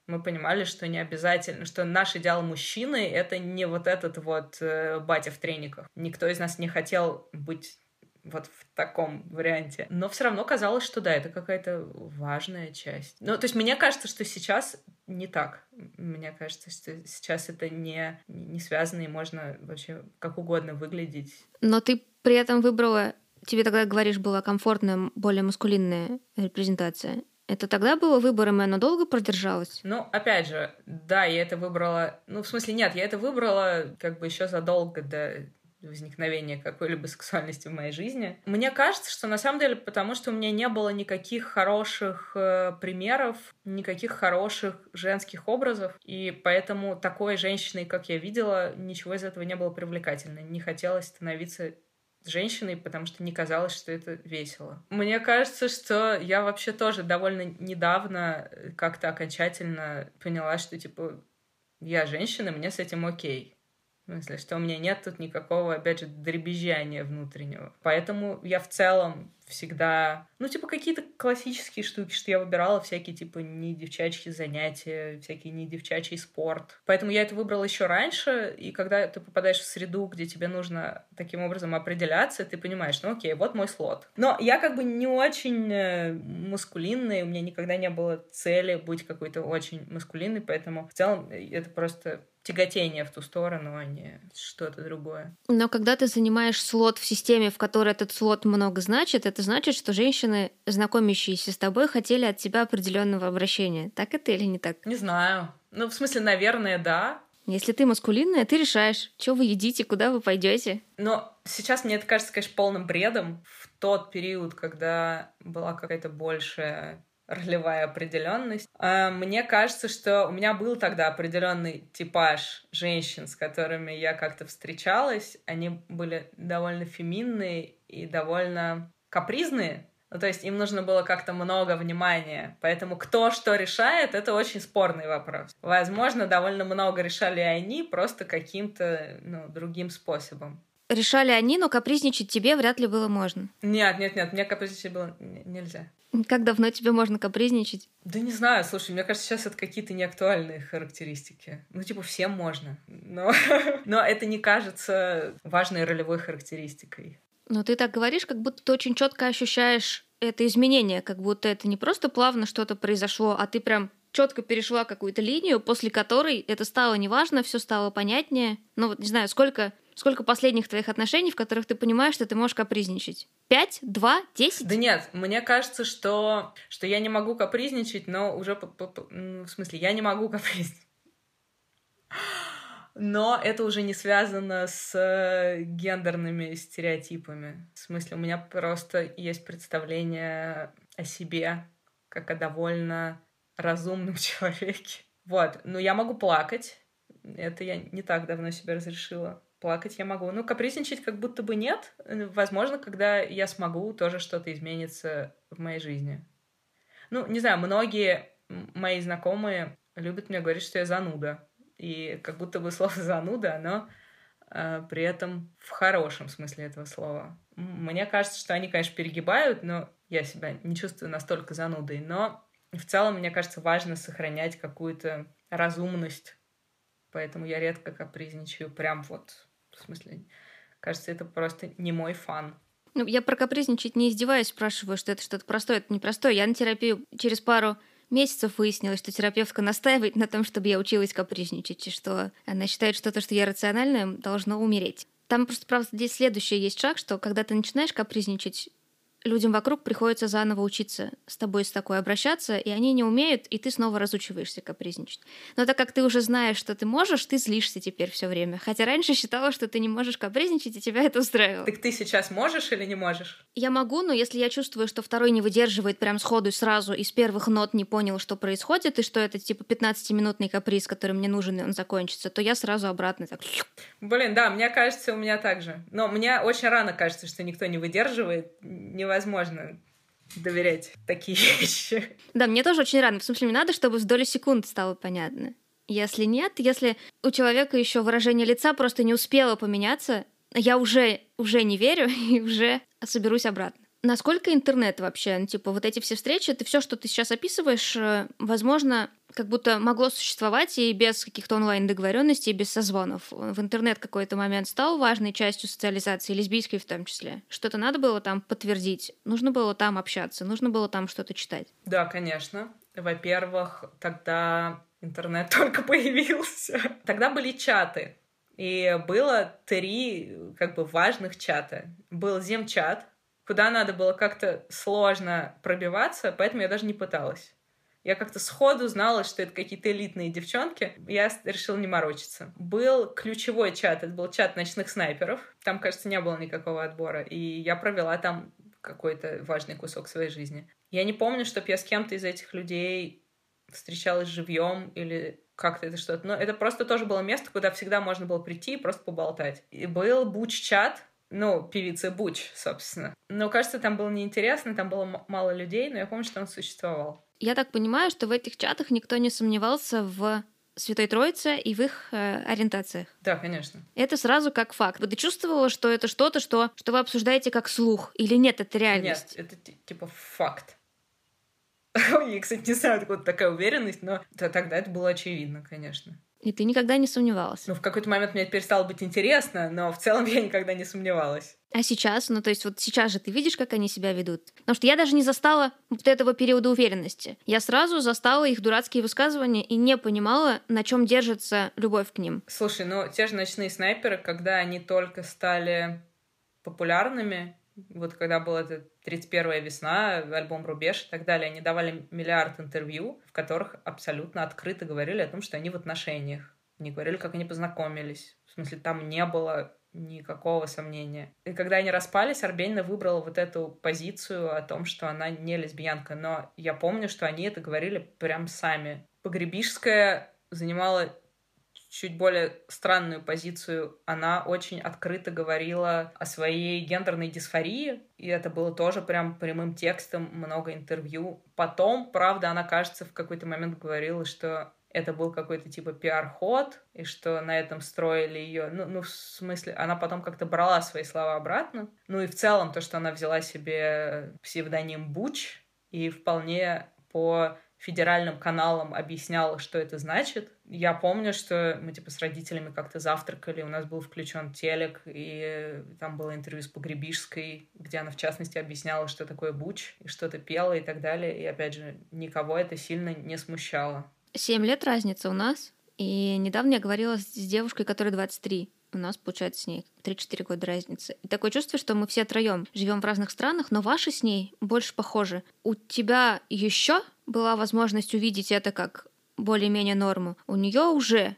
Мы понимали, что не обязательно, что наш идеал мужчины — это не вот этот вот э, батя в трениках. Никто из нас не хотел быть вот в таком варианте. Но все равно казалось, что да, это какая-то важная часть. Ну, то есть мне кажется, что сейчас не так. Мне кажется, что сейчас это не, не связано, и можно вообще как угодно выглядеть. Но ты при этом выбрала, тебе тогда, говоришь, была комфортная, более маскулинная репрезентация. Это тогда было выбором, и оно долго продержалось? Ну, опять же, да, я это выбрала... Ну, в смысле, нет, я это выбрала как бы еще задолго до возникновения какой-либо сексуальности в моей жизни. Мне кажется, что на самом деле потому, что у меня не было никаких хороших э, примеров, никаких хороших женских образов, и поэтому такой женщиной, как я видела, ничего из этого не было привлекательно. Не хотелось становиться женщиной, потому что не казалось, что это весело. Мне кажется, что я вообще тоже довольно недавно как-то окончательно поняла, что, типа, я женщина, мне с этим окей. В смысле, что у меня нет тут никакого, опять же, дребезжания внутреннего. Поэтому я в целом всегда... Ну, типа, какие-то классические штуки, что я выбирала, всякие, типа, не девчачьи занятия, всякие не девчачий спорт. Поэтому я это выбрала еще раньше, и когда ты попадаешь в среду, где тебе нужно таким образом определяться, ты понимаешь, ну, окей, вот мой слот. Но я как бы не очень э, маскулинная, у меня никогда не было цели быть какой-то очень маскулинной, поэтому в целом это просто тяготение в ту сторону, а не что-то другое. Но когда ты занимаешь слот в системе, в которой этот слот много значит, это значит, что женщины, знакомящиеся с тобой, хотели от тебя определенного обращения. Так это или не так? Не знаю. Ну, в смысле, наверное, да. Если ты маскулинная, ты решаешь, что вы едите, куда вы пойдете. Но сейчас мне это кажется, конечно, полным бредом. В тот период, когда была какая-то большая ролевая определенность. А, мне кажется, что у меня был тогда определенный типаж женщин, с которыми я как-то встречалась. Они были довольно феминные и довольно капризные. Ну, то есть им нужно было как-то много внимания. Поэтому кто что решает, это очень спорный вопрос. Возможно, довольно много решали они просто каким-то ну, другим способом. Решали они, но капризничать тебе вряд ли было можно. Нет, нет, нет, мне капризничать было нельзя. Как давно тебе можно капризничать? Да не знаю, слушай, мне кажется, сейчас это какие-то неактуальные характеристики. Ну, типа, всем можно. Но, [LAUGHS] но это не кажется важной ролевой характеристикой. Но ты так говоришь, как будто ты очень четко ощущаешь это изменение, как будто это не просто плавно что-то произошло, а ты прям четко перешла какую-то линию, после которой это стало неважно, все стало понятнее. Ну вот не знаю, сколько Сколько последних твоих отношений, в которых ты понимаешь, что ты можешь капризничать? Пять? Два? Десять? Да нет, мне кажется, что, что я не могу капризничать, но уже... В смысле, я не могу капризничать. но это уже не связано с э, гендерными стереотипами. В смысле, у меня просто есть представление о себе как о довольно разумном [LAUGHS] человеке. Вот, но я могу плакать. Это я не так давно себе разрешила. Плакать я могу. Ну, капризничать как будто бы нет. Возможно, когда я смогу, тоже что-то изменится в моей жизни. Ну, не знаю, многие мои знакомые любят мне говорить, что я зануда. И как будто бы слово [LAUGHS] зануда, оно э, при этом в хорошем смысле этого слова. Мне кажется, что они, конечно, перегибают, но я себя не чувствую настолько занудой. Но в целом, мне кажется, важно сохранять какую-то разумность. Поэтому я редко капризничаю. Прям вот, в смысле, кажется, это просто не мой фан. Ну, я про капризничать не издеваюсь, спрашиваю, что это что-то простое, это непростое. Я на терапию через пару месяцев выяснилось, что терапевтка настаивает на том, чтобы я училась капризничать, и что она считает, что то, что я рациональная, должно умереть. Там просто, правда, здесь следующий есть шаг, что когда ты начинаешь капризничать, людям вокруг приходится заново учиться с тобой с такой обращаться, и они не умеют, и ты снова разучиваешься капризничать. Но так как ты уже знаешь, что ты можешь, ты злишься теперь все время. Хотя раньше считала, что ты не можешь капризничать, и тебя это устраивало. Так ты сейчас можешь или не можешь? Я могу, но если я чувствую, что второй не выдерживает прям сходу и сразу, из первых нот не понял, что происходит, и что это типа 15-минутный каприз, который мне нужен, и он закончится, то я сразу обратно так... Блин, да, мне кажется, у меня так же. Но мне очень рано кажется, что никто не выдерживает, не невозможно доверять такие [LAUGHS] вещи. Да, мне тоже очень рано. В смысле, мне надо, чтобы с доли секунд стало понятно. Если нет, если у человека еще выражение лица просто не успело поменяться, я уже, уже не верю [LAUGHS] и уже соберусь обратно. Насколько интернет вообще, ну, типа, вот эти все встречи, это все, что ты сейчас описываешь, э, возможно, как будто могло существовать и без каких-то онлайн-договоренностей, без созвонов. В интернет какой-то момент стал важной частью социализации, лесбийской в том числе. Что-то надо было там подтвердить, нужно было там общаться, нужно было там что-то читать. Да, конечно. Во-первых, тогда интернет [LAUGHS] только появился. Тогда были чаты. И было три как бы важных чата. Был земчат, куда надо было как-то сложно пробиваться, поэтому я даже не пыталась. Я как-то сходу знала, что это какие-то элитные девчонки. Я решила не морочиться. Был ключевой чат, это был чат ночных снайперов. Там, кажется, не было никакого отбора. И я провела там какой-то важный кусок своей жизни. Я не помню, чтобы я с кем-то из этих людей встречалась живьем или как-то это что-то. Но это просто тоже было место, куда всегда можно было прийти и просто поболтать. И был буч-чат, ну, певицы Буч, собственно. Но, кажется, там было неинтересно, там было мало людей, но я помню, что он существовал. Я так понимаю, что в этих чатах никто не сомневался в Святой Троице и в их э, ориентациях. Да, конечно. Это сразу как факт. Ты чувствовала, что это что-то, что, что вы обсуждаете как слух? Или нет, это реальность? Нет, это типа факт. [LAUGHS] Я, кстати, не знаю, откуда такая уверенность, но тогда это было очевидно, конечно. И ты никогда не сомневалась? Ну, в какой-то момент мне перестало быть интересно, но в целом [LAUGHS] я никогда не сомневалась. А сейчас? Ну, то есть вот сейчас же ты видишь, как они себя ведут? Потому что я даже не застала вот этого периода уверенности. Я сразу застала их дурацкие высказывания и не понимала, на чем держится любовь к ним. Слушай, ну, те же ночные снайперы, когда они только стали популярными, вот когда была эта 31-я весна, альбом «Рубеж» и так далее, они давали миллиард интервью, в которых абсолютно открыто говорили о том, что они в отношениях. Они говорили, как они познакомились. В смысле, там не было никакого сомнения. И когда они распались, Арбенина выбрала вот эту позицию о том, что она не лесбиянка. Но я помню, что они это говорили прям сами. Погребишская занимала чуть более странную позицию. Она очень открыто говорила о своей гендерной дисфории, и это было тоже прям прямым текстом, много интервью. Потом, правда, она, кажется, в какой-то момент говорила, что это был какой-то типа пиар-ход, и что на этом строили ее. Ну, ну, в смысле, она потом как-то брала свои слова обратно. Ну и в целом то, что она взяла себе псевдоним Буч, и вполне по федеральным каналам объясняла, что это значит. Я помню, что мы типа с родителями как-то завтракали, у нас был включен телек, и там было интервью с Погребишской, где она в частности объясняла, что такое буч, и что-то пела и так далее. И опять же, никого это сильно не смущало. Семь лет разница у нас. И недавно я говорила с девушкой, которой 23 у нас получается с ней 3-4 года разницы. И такое чувство, что мы все троем живем в разных странах, но ваши с ней больше похожи. У тебя еще была возможность увидеть это как более-менее норму. У нее уже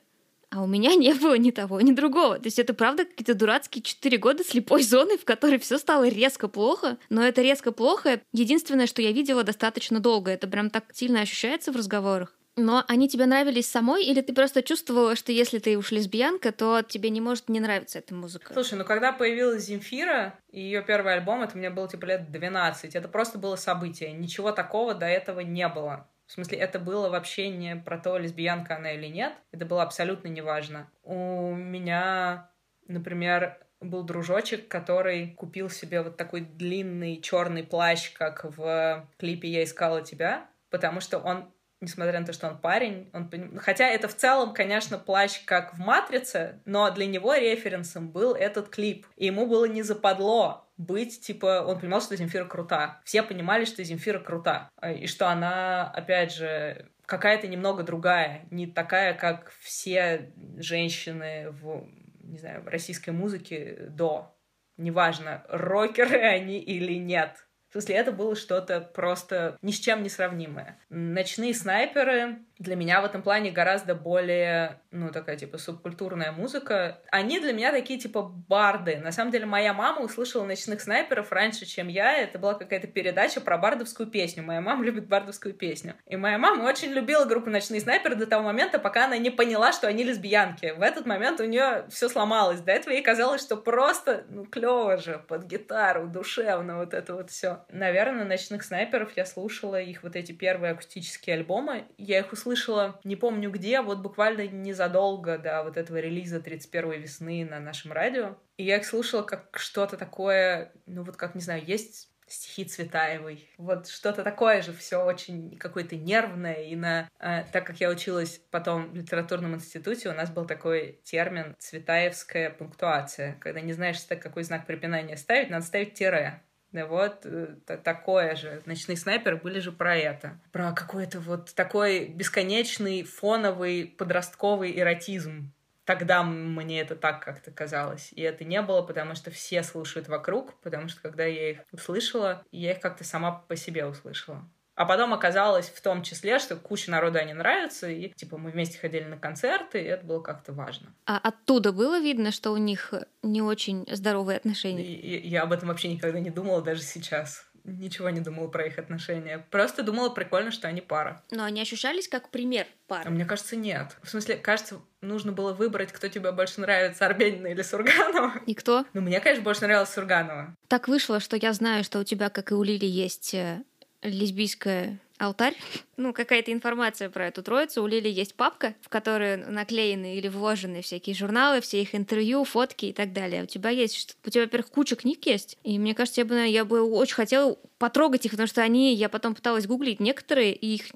А у меня не было ни того, ни другого. То есть это правда какие-то дурацкие четыре года слепой зоны, в которой все стало резко плохо. Но это резко плохо. Единственное, что я видела достаточно долго. Это прям так сильно ощущается в разговорах. Но они тебе нравились самой, или ты просто чувствовала, что если ты уж лесбиянка, то тебе не может не нравиться эта музыка? Слушай, ну когда появилась Земфира, и ее первый альбом, это мне было типа лет 12, это просто было событие. Ничего такого до этого не было. В смысле, это было вообще не про то, лесбиянка она или нет. Это было абсолютно неважно. У меня, например, был дружочек, который купил себе вот такой длинный черный плащ, как в клипе «Я искала тебя», потому что он несмотря на то, что он парень, он хотя это в целом, конечно, плащ как в «Матрице», но для него референсом был этот клип, и ему было не западло быть, типа, он понимал, что Земфира крута. Все понимали, что Земфира крута, э, и что она, опять же, какая-то немного другая, не такая, как все женщины в, не знаю, в российской музыке до. Неважно, рокеры они или нет в смысле, это было что-то просто ни с чем не сравнимое. Ночные снайперы для меня в этом плане гораздо более, ну, такая, типа, субкультурная музыка. Они для меня такие, типа, барды. На самом деле, моя мама услышала «Ночных снайперов» раньше, чем я. Это была какая-то передача про бардовскую песню. Моя мама [LAUGHS] любит бардовскую песню. И моя мама очень любила группу «Ночные снайперы» до того момента, пока она не поняла, что они лесбиянки. В этот момент у нее все сломалось. До этого ей казалось, что просто, ну, клево же, под гитару, душевно, вот это вот все. Наверное, «Ночных снайперов» я слушала их вот эти первые акустические альбомы. Я их услышала услышала, не помню где, вот буквально незадолго до вот этого релиза 31 весны на нашем радио. И я их слушала как что-то такое, ну вот как, не знаю, есть стихи Цветаевой. Вот что-то такое же, все очень какое-то нервное. И на, э, так как я училась потом в литературном институте, у нас был такой термин «цветаевская пунктуация». Когда не знаешь, какой знак препинания ставить, надо ставить тире. Да вот э, такое же. Ночные снайперы были же про это. Про какой-то вот такой бесконечный фоновый подростковый эротизм. Тогда мне это так как-то казалось. И это не было, потому что все слушают вокруг, потому что когда я их услышала, я их как-то сама по себе услышала. А потом оказалось в том числе, что куча народа они нравятся, и типа мы вместе ходили на концерты, и это было как-то важно. А оттуда было видно, что у них не очень здоровые отношения? И, я об этом вообще никогда не думала, даже сейчас. Ничего не думала про их отношения. Просто думала, прикольно, что они пара. Но они ощущались как пример пары? А мне кажется, нет. В смысле, кажется, нужно было выбрать, кто тебе больше нравится, Арбенина или Сурганова. И кто? Ну, мне, конечно, больше нравилась Сурганова. Так вышло, что я знаю, что у тебя, как и у Лили, есть э, лесбийская алтарь. Ну, какая-то информация про эту троицу. У Лили есть папка, в которую наклеены или вложены всякие журналы, все их интервью, фотки и так далее. У тебя есть, у тебя, во-первых, куча книг есть, и мне кажется, я бы, я бы очень хотела потрогать их, потому что они, я потом пыталась гуглить некоторые, и их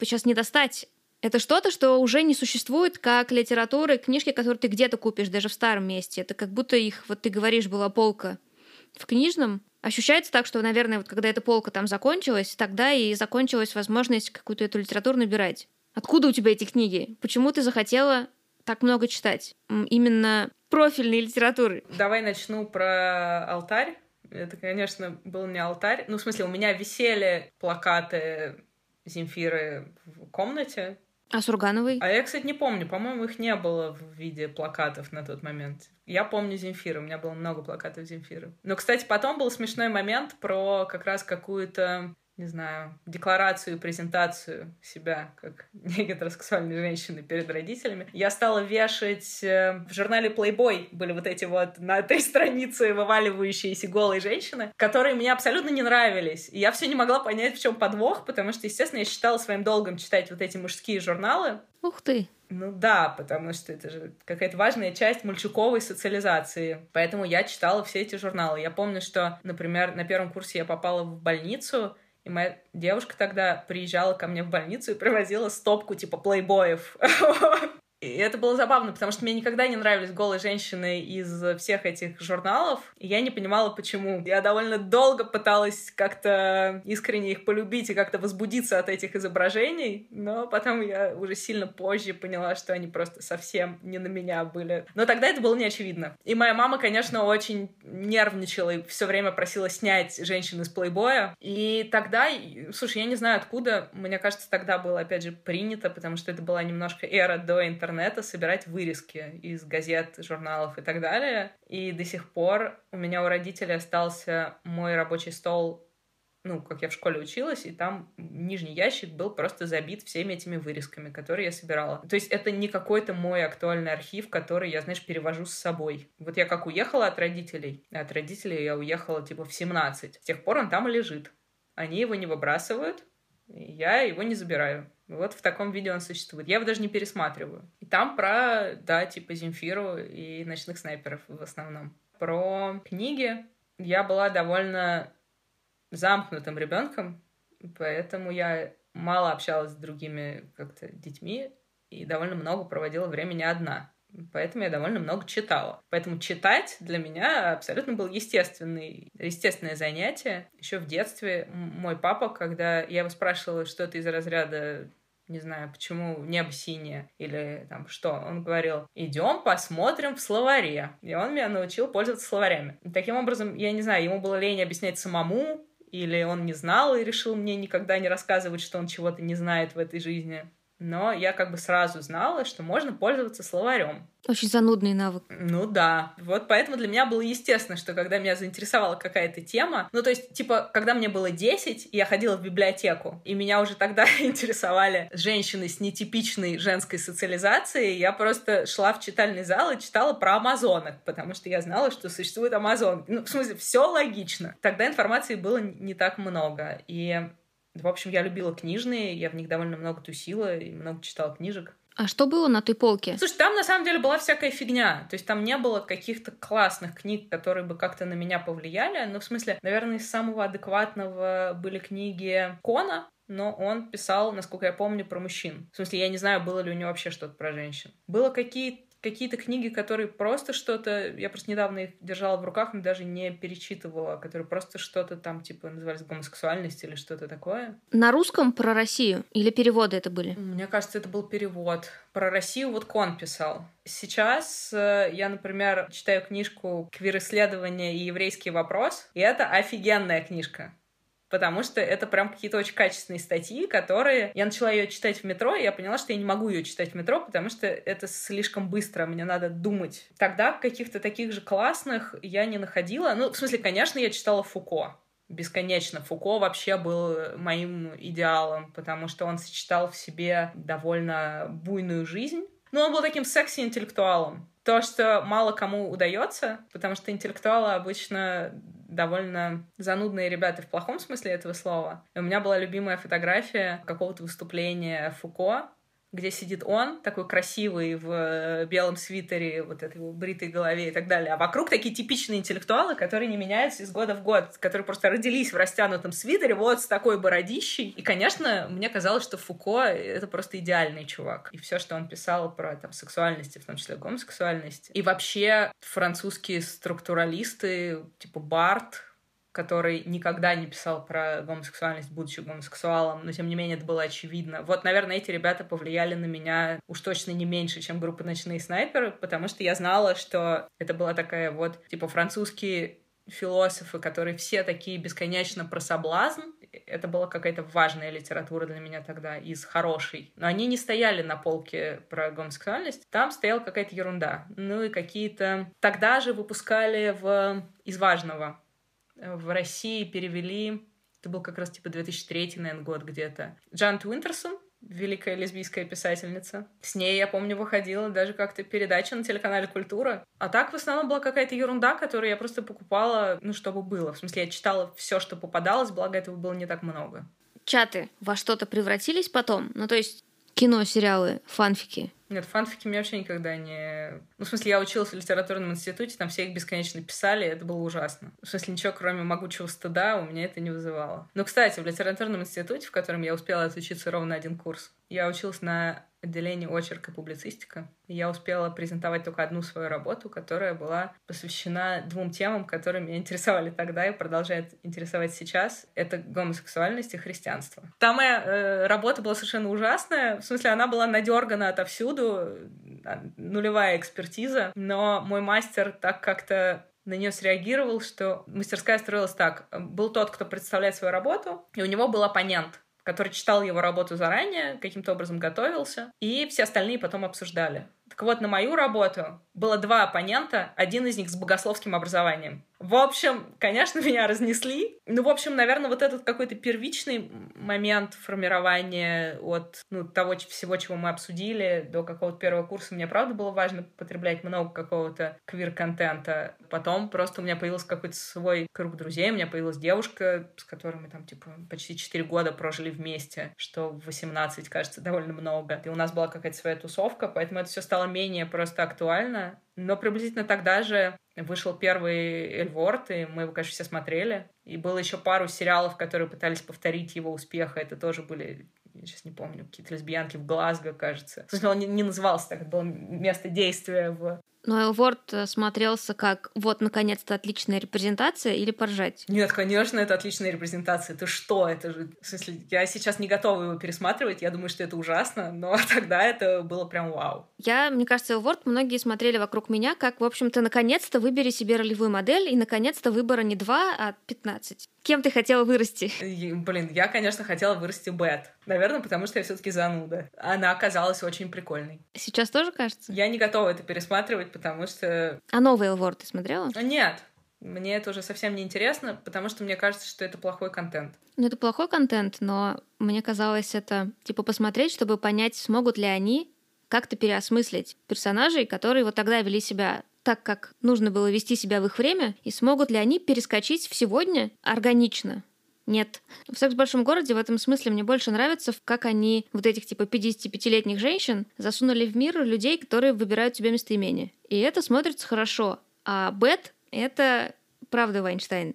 сейчас не достать. Это что-то, что уже не существует как литература, книжки, которые ты где-то купишь, даже в старом месте. Это как будто их, вот ты говоришь, была полка в книжном, Ощущается так, что, наверное, вот когда эта полка там закончилась, тогда и закончилась возможность какую-то эту литературу набирать. Откуда у тебя эти книги? Почему ты захотела так много читать? Именно профильной литературы. Давай начну про алтарь. Это, конечно, был не алтарь. Ну, в смысле, у меня висели плакаты Земфиры в комнате, а Сургановой? А я, кстати, не помню. По-моему, их не было в виде плакатов на тот момент. Я помню Земфиру, у меня было много плакатов Земфиры. Но, кстати, потом был смешной момент про как раз какую-то не знаю, декларацию, презентацию себя как [LAUGHS] негетеросексуальной женщины перед родителями, я стала вешать э, в журнале Playboy были вот эти вот на три [LAUGHS] страницы вываливающиеся голые женщины, которые мне абсолютно не нравились. И я все не могла понять, в чем подвох, потому что, естественно, я считала своим долгом читать вот эти мужские журналы. Ух ты! Ну да, потому что это же какая-то важная часть мальчуковой социализации. Поэтому я читала все эти журналы. Я помню, что, например, на первом курсе я попала в больницу, и моя девушка тогда приезжала ко мне в больницу и привозила стопку типа плейбоев. [LAUGHS] И это было забавно, потому что мне никогда не нравились голые женщины из всех этих журналов, и я не понимала, почему. Я довольно долго пыталась как-то искренне их полюбить и как-то возбудиться от этих изображений, но потом я уже сильно позже поняла, что они просто совсем не на меня были. Но тогда это было не очевидно. И моя мама, конечно, очень нервничала и все время просила снять женщин из плейбоя. И тогда, слушай, я не знаю откуда, мне кажется, тогда было, опять же, принято, потому что это была немножко эра до интернета, интернета собирать вырезки из газет, журналов и так далее. И до сих пор у меня у родителей остался мой рабочий стол ну, как я в школе училась, и там нижний ящик был просто забит всеми этими вырезками, которые я собирала. То есть это не какой-то мой актуальный архив, который я, знаешь, перевожу с собой. Вот я как уехала от родителей, от родителей я уехала типа в 17. С тех пор он там лежит. Они его не выбрасывают, я его не забираю. Вот в таком виде он существует. Я его даже не пересматриваю. И там про, да, типа Земфиру и ночных снайперов в основном. Про книги я была довольно замкнутым ребенком, поэтому я мало общалась с другими как-то детьми и довольно много проводила времени одна. Поэтому я довольно много читала. Поэтому читать для меня абсолютно был естественный, естественное занятие. Еще в детстве мой папа, когда я его спрашивала, что это из разряда не знаю, почему небо синее или там что, он говорил, идем посмотрим в словаре. И он меня научил пользоваться словарями. Таким образом, я не знаю, ему было лень объяснять самому, или он не знал и решил мне никогда не рассказывать, что он чего-то не знает в этой жизни. Но я как бы сразу знала, что можно пользоваться словарем. Очень занудный навык. Ну да. Вот поэтому для меня было естественно, что когда меня заинтересовала какая-то тема, ну то есть, типа, когда мне было 10, я ходила в библиотеку, и меня уже тогда [LAUGHS] интересовали женщины с нетипичной женской социализацией, я просто шла в читальный зал и читала про амазонок, потому что я знала, что существует амазон. Ну, в смысле, все логично. Тогда информации было не так много. И в общем, я любила книжные, я в них довольно много тусила и много читала книжек. А что было на той полке? Слушай, там на самом деле была всякая фигня. То есть там не было каких-то классных книг, которые бы как-то на меня повлияли. Ну, в смысле, наверное, из самого адекватного были книги Кона, но он писал, насколько я помню, про мужчин. В смысле, я не знаю, было ли у него вообще что-то про женщин. Было какие-то какие-то книги, которые просто что-то... Я просто недавно их держала в руках, но даже не перечитывала, которые просто что-то там, типа, назывались гомосексуальность или что-то такое. На русском про Россию? Или переводы это были? Мне кажется, это был перевод. Про Россию вот Кон писал. Сейчас э, я, например, читаю книжку «Квир-исследование и еврейский вопрос», и это офигенная книжка потому что это прям какие-то очень качественные статьи, которые... Я начала ее читать в метро, и я поняла, что я не могу ее читать в метро, потому что это слишком быстро, мне надо думать. Тогда каких-то таких же классных я не находила. Ну, в смысле, конечно, я читала Фуко, бесконечно. Фуко вообще был моим идеалом, потому что он сочетал в себе довольно буйную жизнь. Но он был таким секси-интеллектуалом. То, что мало кому удается, потому что интеллектуалы обычно довольно занудные ребята в плохом смысле этого слова. И у меня была любимая фотография какого-то выступления Фуко, где сидит он, такой красивый, в э, белом свитере, вот этой его бритой голове и так далее. А вокруг такие типичные интеллектуалы, которые не меняются из года в год, которые просто родились в растянутом свитере, вот с такой бородищей. И, конечно, мне казалось, что Фуко — это просто идеальный чувак. И все, что он писал про там, сексуальность, в том числе гомосексуальность. И вообще французские структуралисты, типа Барт, который никогда не писал про гомосексуальность, будучи гомосексуалом, но тем не менее это было очевидно. Вот, наверное, эти ребята повлияли на меня уж точно не меньше, чем группа «Ночные снайперы», потому что я знала, что это была такая вот, типа, французские философы, которые все такие бесконечно про соблазн. Это была какая-то важная литература для меня тогда, из хорошей. Но они не стояли на полке про гомосексуальность. Там стояла какая-то ерунда. Ну и какие-то... Тогда же выпускали в... из важного в России перевели, это был как раз типа 2003, наверное, год где-то, Джанет Уинтерсон, великая лесбийская писательница. С ней, я помню, выходила даже как-то передача на телеканале «Культура». А так в основном была какая-то ерунда, которую я просто покупала, ну, чтобы было. В смысле, я читала все, что попадалось, благо этого было не так много. Чаты во что-то превратились потом? Ну, то есть кино, сериалы, фанфики? Нет, фанфики мне вообще никогда не... Ну, в смысле, я училась в литературном институте, там все их бесконечно писали, и это было ужасно. В смысле, ничего, кроме могучего стыда, у меня это не вызывало. Но, кстати, в литературном институте, в котором я успела отучиться ровно один курс, я училась на отделении очерк и публицистика. я успела презентовать только одну свою работу, которая была посвящена двум темам, которые меня интересовали тогда и продолжают интересовать сейчас. Это гомосексуальность и христианство. Там моя э, работа была совершенно ужасная. В смысле, она была надергана отовсюду, а, нулевая экспертиза. Но мой мастер так как-то на нее среагировал, что мастерская строилась так. Был тот, кто представляет свою работу, и у него был оппонент, который читал его работу заранее, каким-то образом готовился, и все остальные потом обсуждали. Так вот, на мою работу было два оппонента, один из них с богословским образованием. В общем, конечно, [LAUGHS] меня разнесли. Ну, в общем, наверное, вот этот какой-то первичный момент формирования от ну, того всего, чего мы обсудили, до какого-то первого курса, мне правда было важно потреблять много какого-то квир-контента. Потом просто у меня появился какой-то свой круг друзей, у меня появилась девушка, с которой мы там, типа, почти 4 года прожили вместе, что в 18, кажется, довольно много. И у нас была какая-то своя тусовка, поэтому это все стало менее просто актуально. Но приблизительно тогда же вышел первый Эльворд, и мы его, конечно, все смотрели. И было еще пару сериалов, которые пытались повторить его успех. Это тоже были я сейчас не помню, какие-то лесбиянки в Глазго, кажется. В он не, не назывался так, это было место действия в но Элворд э, смотрелся как вот, наконец-то, отличная репрезентация или поржать? Нет, конечно, это отличная репрезентация. Ты что? Это же... В смысле, я сейчас не готова его пересматривать. Я думаю, что это ужасно, но [LAUGHS] тогда это было прям вау. Я, мне кажется, Элворд многие смотрели вокруг меня как, в общем-то, наконец-то выбери себе ролевую модель, и, наконец-то, выбора не два, а пятнадцать. Кем ты хотела вырасти? И, блин, я, конечно, хотела вырасти Бет. Наверное, потому что я все таки зануда. Она оказалась очень прикольной. Сейчас тоже кажется? Я не готова это пересматривать, потому что... А новый Элворд ты смотрела? Нет. Мне это уже совсем не интересно, потому что мне кажется, что это плохой контент. Ну, это плохой контент, но мне казалось это, типа, посмотреть, чтобы понять, смогут ли они как-то переосмыслить персонажей, которые вот тогда вели себя так, как нужно было вести себя в их время, и смогут ли они перескочить в сегодня органично. Нет. В «Секс в большом городе» в этом смысле мне больше нравится, как они вот этих типа 55-летних женщин засунули в мир людей, которые выбирают себе местоимение. И это смотрится хорошо. А Бет — это правда Вайнштейн.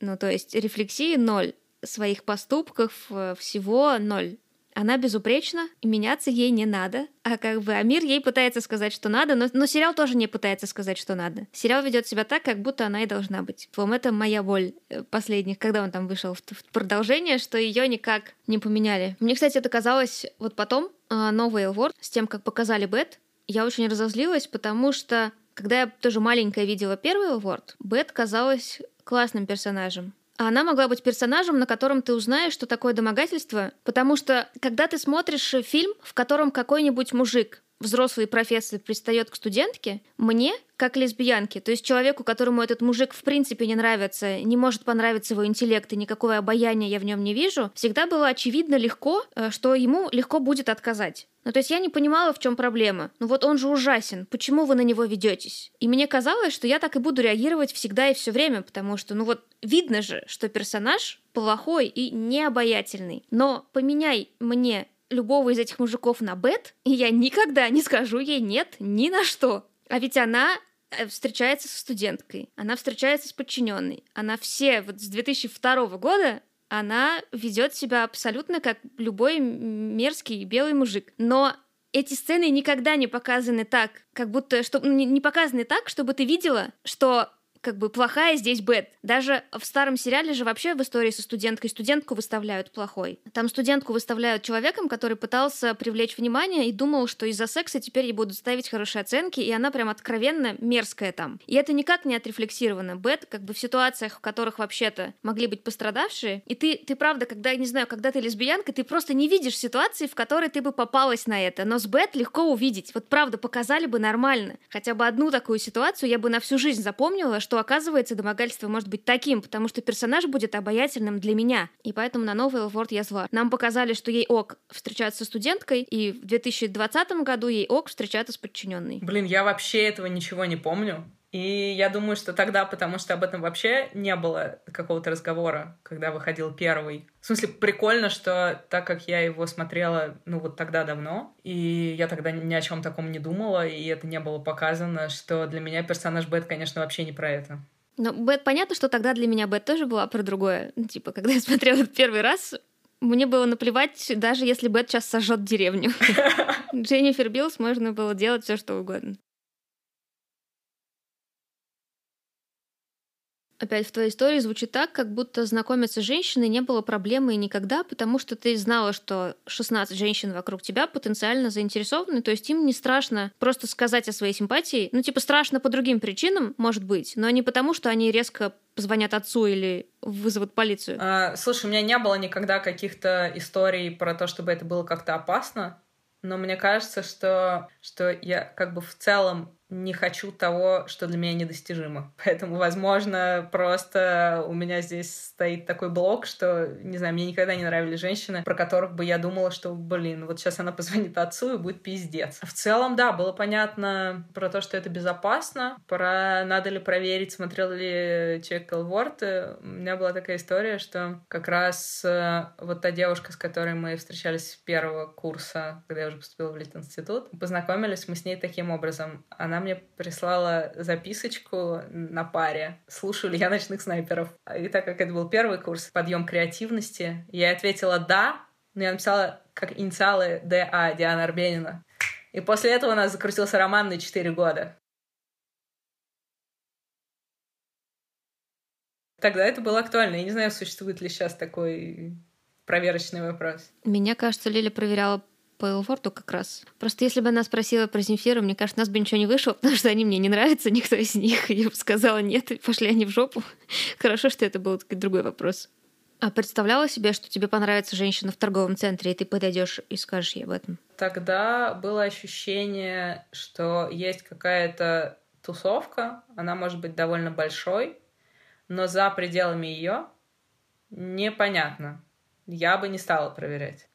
Ну, то есть рефлексии ноль, своих поступков э, всего ноль она безупречна, меняться ей не надо. А как бы Амир ей пытается сказать, что надо, но, но сериал тоже не пытается сказать, что надо. Сериал ведет себя так, как будто она и должна быть. Вам это моя боль э, последних, когда он там вышел в, в продолжение, что ее никак не поменяли. Мне, кстати, это казалось вот потом, а, новый Элворд, с тем, как показали Бет, я очень разозлилась, потому что когда я тоже маленькая видела первый Элворд, Бет казалась классным персонажем. А она могла быть персонажем, на котором ты узнаешь, что такое домогательство, потому что когда ты смотришь фильм, в котором какой-нибудь мужик взрослый профессор пристает к студентке, мне, как лесбиянке, то есть человеку, которому этот мужик в принципе не нравится, не может понравиться его интеллект и никакого обаяния я в нем не вижу, всегда было очевидно легко, э, что ему легко будет отказать. Ну, то есть я не понимала, в чем проблема. Ну вот он же ужасен. Почему вы на него ведетесь? И мне казалось, что я так и буду реагировать всегда и все время, потому что, ну вот, видно же, что персонаж плохой и необаятельный. Но поменяй мне любого из этих мужиков на бет, и я никогда не скажу ей нет ни на что. А ведь она э, встречается со студенткой, она встречается с подчиненной. Она все, вот с 2002 года она ведет себя абсолютно как любой мерзкий белый мужик. Но эти сцены никогда не показаны так, как будто, что, ну, не показаны так, чтобы ты видела, что как бы плохая здесь Бет. Даже в старом сериале же вообще в истории со студенткой студентку выставляют плохой. Там студентку выставляют человеком, который пытался привлечь внимание и думал, что из-за секса теперь ей будут ставить хорошие оценки, и она прям откровенно мерзкая там. И это никак не отрефлексировано. Бет как бы в ситуациях, в которых вообще-то могли быть пострадавшие, и ты, ты правда, когда, не знаю, когда ты лесбиянка, ты просто не видишь ситуации, в которой ты бы попалась на это. Но с Бет легко увидеть. Вот правда, показали бы нормально. Хотя бы одну такую ситуацию я бы на всю жизнь запомнила, что что, оказывается, домогательство может быть таким, потому что персонаж будет обаятельным для меня. И поэтому на новый Элфорд я зла. Нам показали, что ей ок встречаться со студенткой, и в 2020 году ей ок встречаться с подчиненной. Блин, я вообще этого ничего не помню. И я думаю, что тогда, потому что об этом вообще не было какого-то разговора, когда выходил первый. В смысле, прикольно, что так как я его смотрела, ну вот тогда давно, и я тогда ни о чем таком не думала, и это не было показано, что для меня персонаж Бет, конечно, вообще не про это. Но Бет, понятно, что тогда для меня Бет тоже была про другое. Ну, типа, когда я смотрела первый раз, мне было наплевать, даже если Бет сейчас сожжет деревню. [LAUGHS] Дженнифер Билс можно было делать все, что угодно. Опять в твоей истории звучит так, как будто знакомиться с женщиной не было проблемой никогда, потому что ты знала, что 16 женщин вокруг тебя потенциально заинтересованы, то есть им не страшно просто сказать о своей симпатии. Ну, типа, страшно по другим причинам, может быть, но не потому, что они резко позвонят отцу или вызовут полицию. А, слушай, у меня не было никогда каких-то историй про то, чтобы это было как-то опасно, но мне кажется, что, что я как бы в целом не хочу того, что для меня недостижимо. [LAUGHS] Поэтому, возможно, просто у меня здесь стоит такой блок, что, не знаю, мне никогда не нравились женщины, про которых бы я думала, что, блин, вот сейчас она позвонит отцу и будет пиздец. В целом, да, было понятно про то, что это безопасно, про надо ли проверить, смотрел ли человек Элворд. У меня была такая история, что как раз э, вот та девушка, с которой мы встречались с первого курса, когда я уже поступила в Лит-институт, познакомились мы с ней таким образом. Она она мне прислала записочку на паре, слушаю ли я ночных снайперов. И так как это был первый курс, подъем креативности, я ответила «да», но я написала как инициалы ДА Диана Арбенина. И после этого у нас закрутился роман на 4 года. Тогда это было актуально. Я не знаю, существует ли сейчас такой проверочный вопрос. Меня кажется, Лиля проверяла по Элфорту как раз. Просто если бы она спросила про Земфиру, мне кажется, у нас бы ничего не вышло, [LAUGHS] потому что они мне не нравятся, никто из них. [LAUGHS] Я бы сказала нет, пошли они в жопу. [LAUGHS] Хорошо, что это был другой вопрос. А представляла себе, что тебе понравится женщина в торговом центре, и ты подойдешь и скажешь ей об этом? Тогда было ощущение, что есть какая-то тусовка, она может быть довольно большой, но за пределами ее непонятно. Я бы не стала проверять.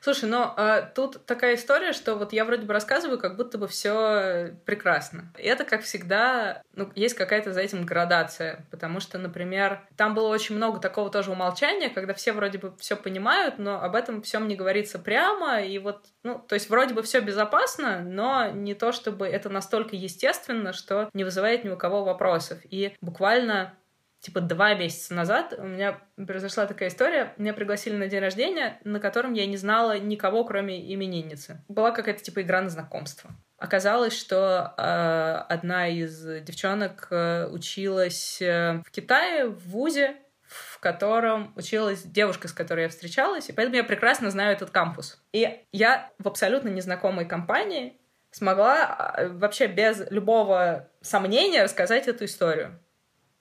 Слушай, но э, тут такая история, что вот я вроде бы рассказываю, как будто бы все прекрасно. И это, как всегда, ну, есть какая-то за этим градация, потому что, например, там было очень много такого тоже умолчания, когда все вроде бы все понимают, но об этом всем не говорится прямо, и вот, ну, то есть вроде бы все безопасно, но не то, чтобы это настолько естественно, что не вызывает ни у кого вопросов. И буквально типа два месяца назад у меня произошла такая история. Меня пригласили на день рождения, на котором я не знала никого, кроме именинницы. Была какая-то типа игра на знакомство. Оказалось, что э, одна из девчонок э, училась э, в Китае, в ВУЗе, в котором училась девушка, с которой я встречалась, и поэтому я прекрасно знаю этот кампус. И я в абсолютно незнакомой компании смогла э, вообще без любого сомнения рассказать эту историю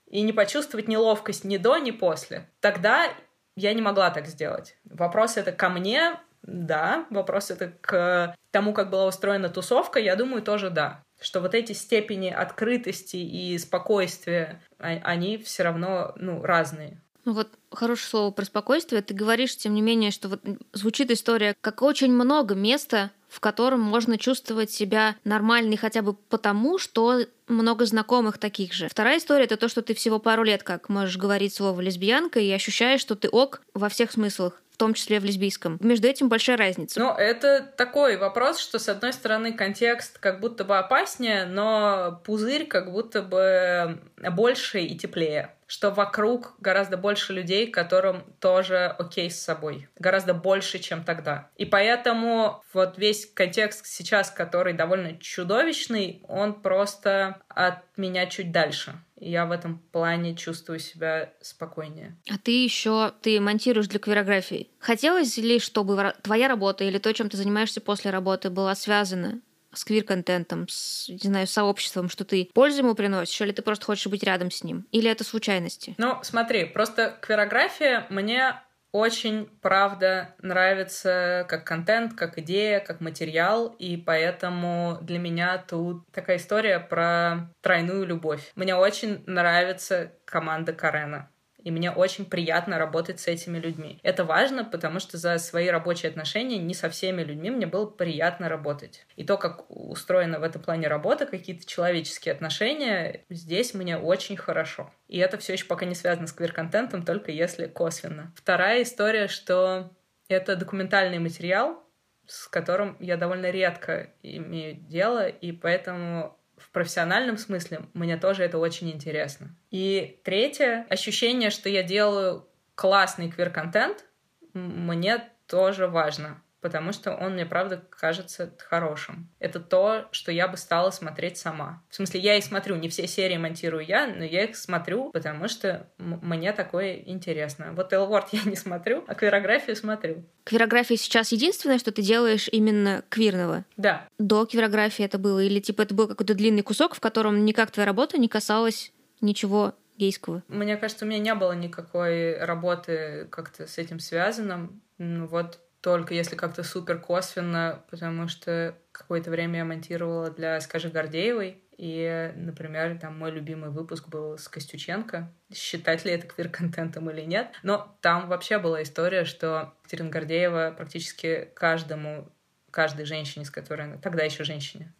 и не почувствовать неловкость ни до, ни после. Тогда я не могла так сделать. Вопрос это ко мне, да. Вопрос это к тому, как была устроена тусовка, я думаю, тоже да. Что вот эти степени открытости и спокойствия, а, они все равно ну, разные. Ну вот хорошее слово про спокойствие. Ты говоришь, тем не менее, что вот звучит история, как очень много места, в котором можно чувствовать себя нормальной хотя бы потому, что много знакомых таких же. Вторая история — это то, что ты всего пару лет как можешь говорить слово «лесбиянка» и ощущаешь, что ты ок во всех смыслах в том числе в лесбийском. Между этим большая разница. Ну, это такой вопрос, что, с одной стороны, контекст как будто бы опаснее, но пузырь как будто бы больше и теплее что вокруг гораздо больше людей, которым тоже окей с собой. Гораздо больше, чем тогда. И поэтому вот весь контекст сейчас, который довольно чудовищный, он просто от меня чуть дальше. Я в этом плане чувствую себя спокойнее. А ты еще ты монтируешь для квирографии. Хотелось ли, чтобы твоя работа или то, чем ты занимаешься после работы, была связана с квир-контентом, с, не знаю, сообществом, что ты пользу ему приносишь, или ты просто хочешь быть рядом с ним? Или это случайности? Ну, смотри, просто квирография мне очень, правда, нравится как контент, как идея, как материал, и поэтому для меня тут такая история про тройную любовь. Мне очень нравится команда Карена и мне очень приятно работать с этими людьми. Это важно, потому что за свои рабочие отношения не со всеми людьми мне было приятно работать. И то, как устроена в этом плане работа, какие-то человеческие отношения, здесь мне очень хорошо. И это все еще пока не связано с квир-контентом, только если косвенно. Вторая история, что это документальный материал, с которым я довольно редко имею дело, и поэтому в профессиональном смысле мне тоже это очень интересно. И третье, ощущение, что я делаю классный квир-контент, мне тоже важно. Потому что он мне, правда, кажется хорошим. Это то, что я бы стала смотреть сама. В смысле, я и смотрю, не все серии монтирую я, но я их смотрю, потому что мне такое интересно. Вот Элворд [LAUGHS] я не смотрю, а квирографию смотрю. Квирография сейчас единственное, что ты делаешь именно квирного? Да. До квирографии это было? Или типа это был какой-то длинный кусок, в котором никак твоя работа не касалась ничего гейского? Мне кажется, у меня не было никакой работы как-то с этим связанным. Ну вот только если как-то супер косвенно, потому что какое-то время я монтировала для Скажи Гордеевой, и, например, там мой любимый выпуск был с Костюченко. Считать ли это квир-контентом или нет? Но там вообще была история, что Катерина Гордеева практически каждому каждой женщине, с которой она, тогда еще женщине,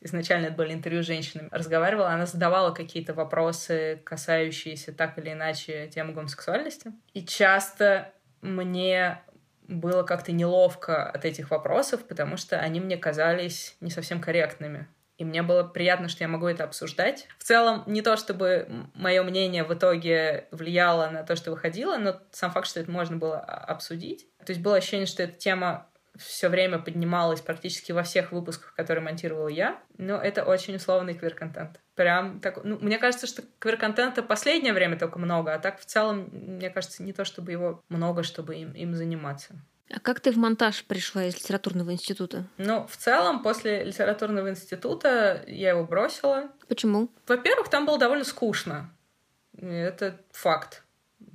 изначально это были интервью с женщинами, разговаривала, она задавала какие-то вопросы, касающиеся так или иначе темы гомосексуальности. И часто мне было как-то неловко от этих вопросов, потому что они мне казались не совсем корректными. И мне было приятно, что я могу это обсуждать. В целом, не то чтобы мое мнение в итоге влияло на то, что выходило, но сам факт, что это можно было обсудить. То есть было ощущение, что эта тема все время поднималась практически во всех выпусках, которые монтировала я. Но это очень условный квир-контент. Прям так... Ну, мне кажется, что квир-контента последнее время только много, а так в целом, мне кажется, не то чтобы его много, чтобы им, им заниматься. А как ты в монтаж пришла из литературного института? Ну, в целом, после литературного института я его бросила. Почему? Во-первых, там было довольно скучно. Это факт.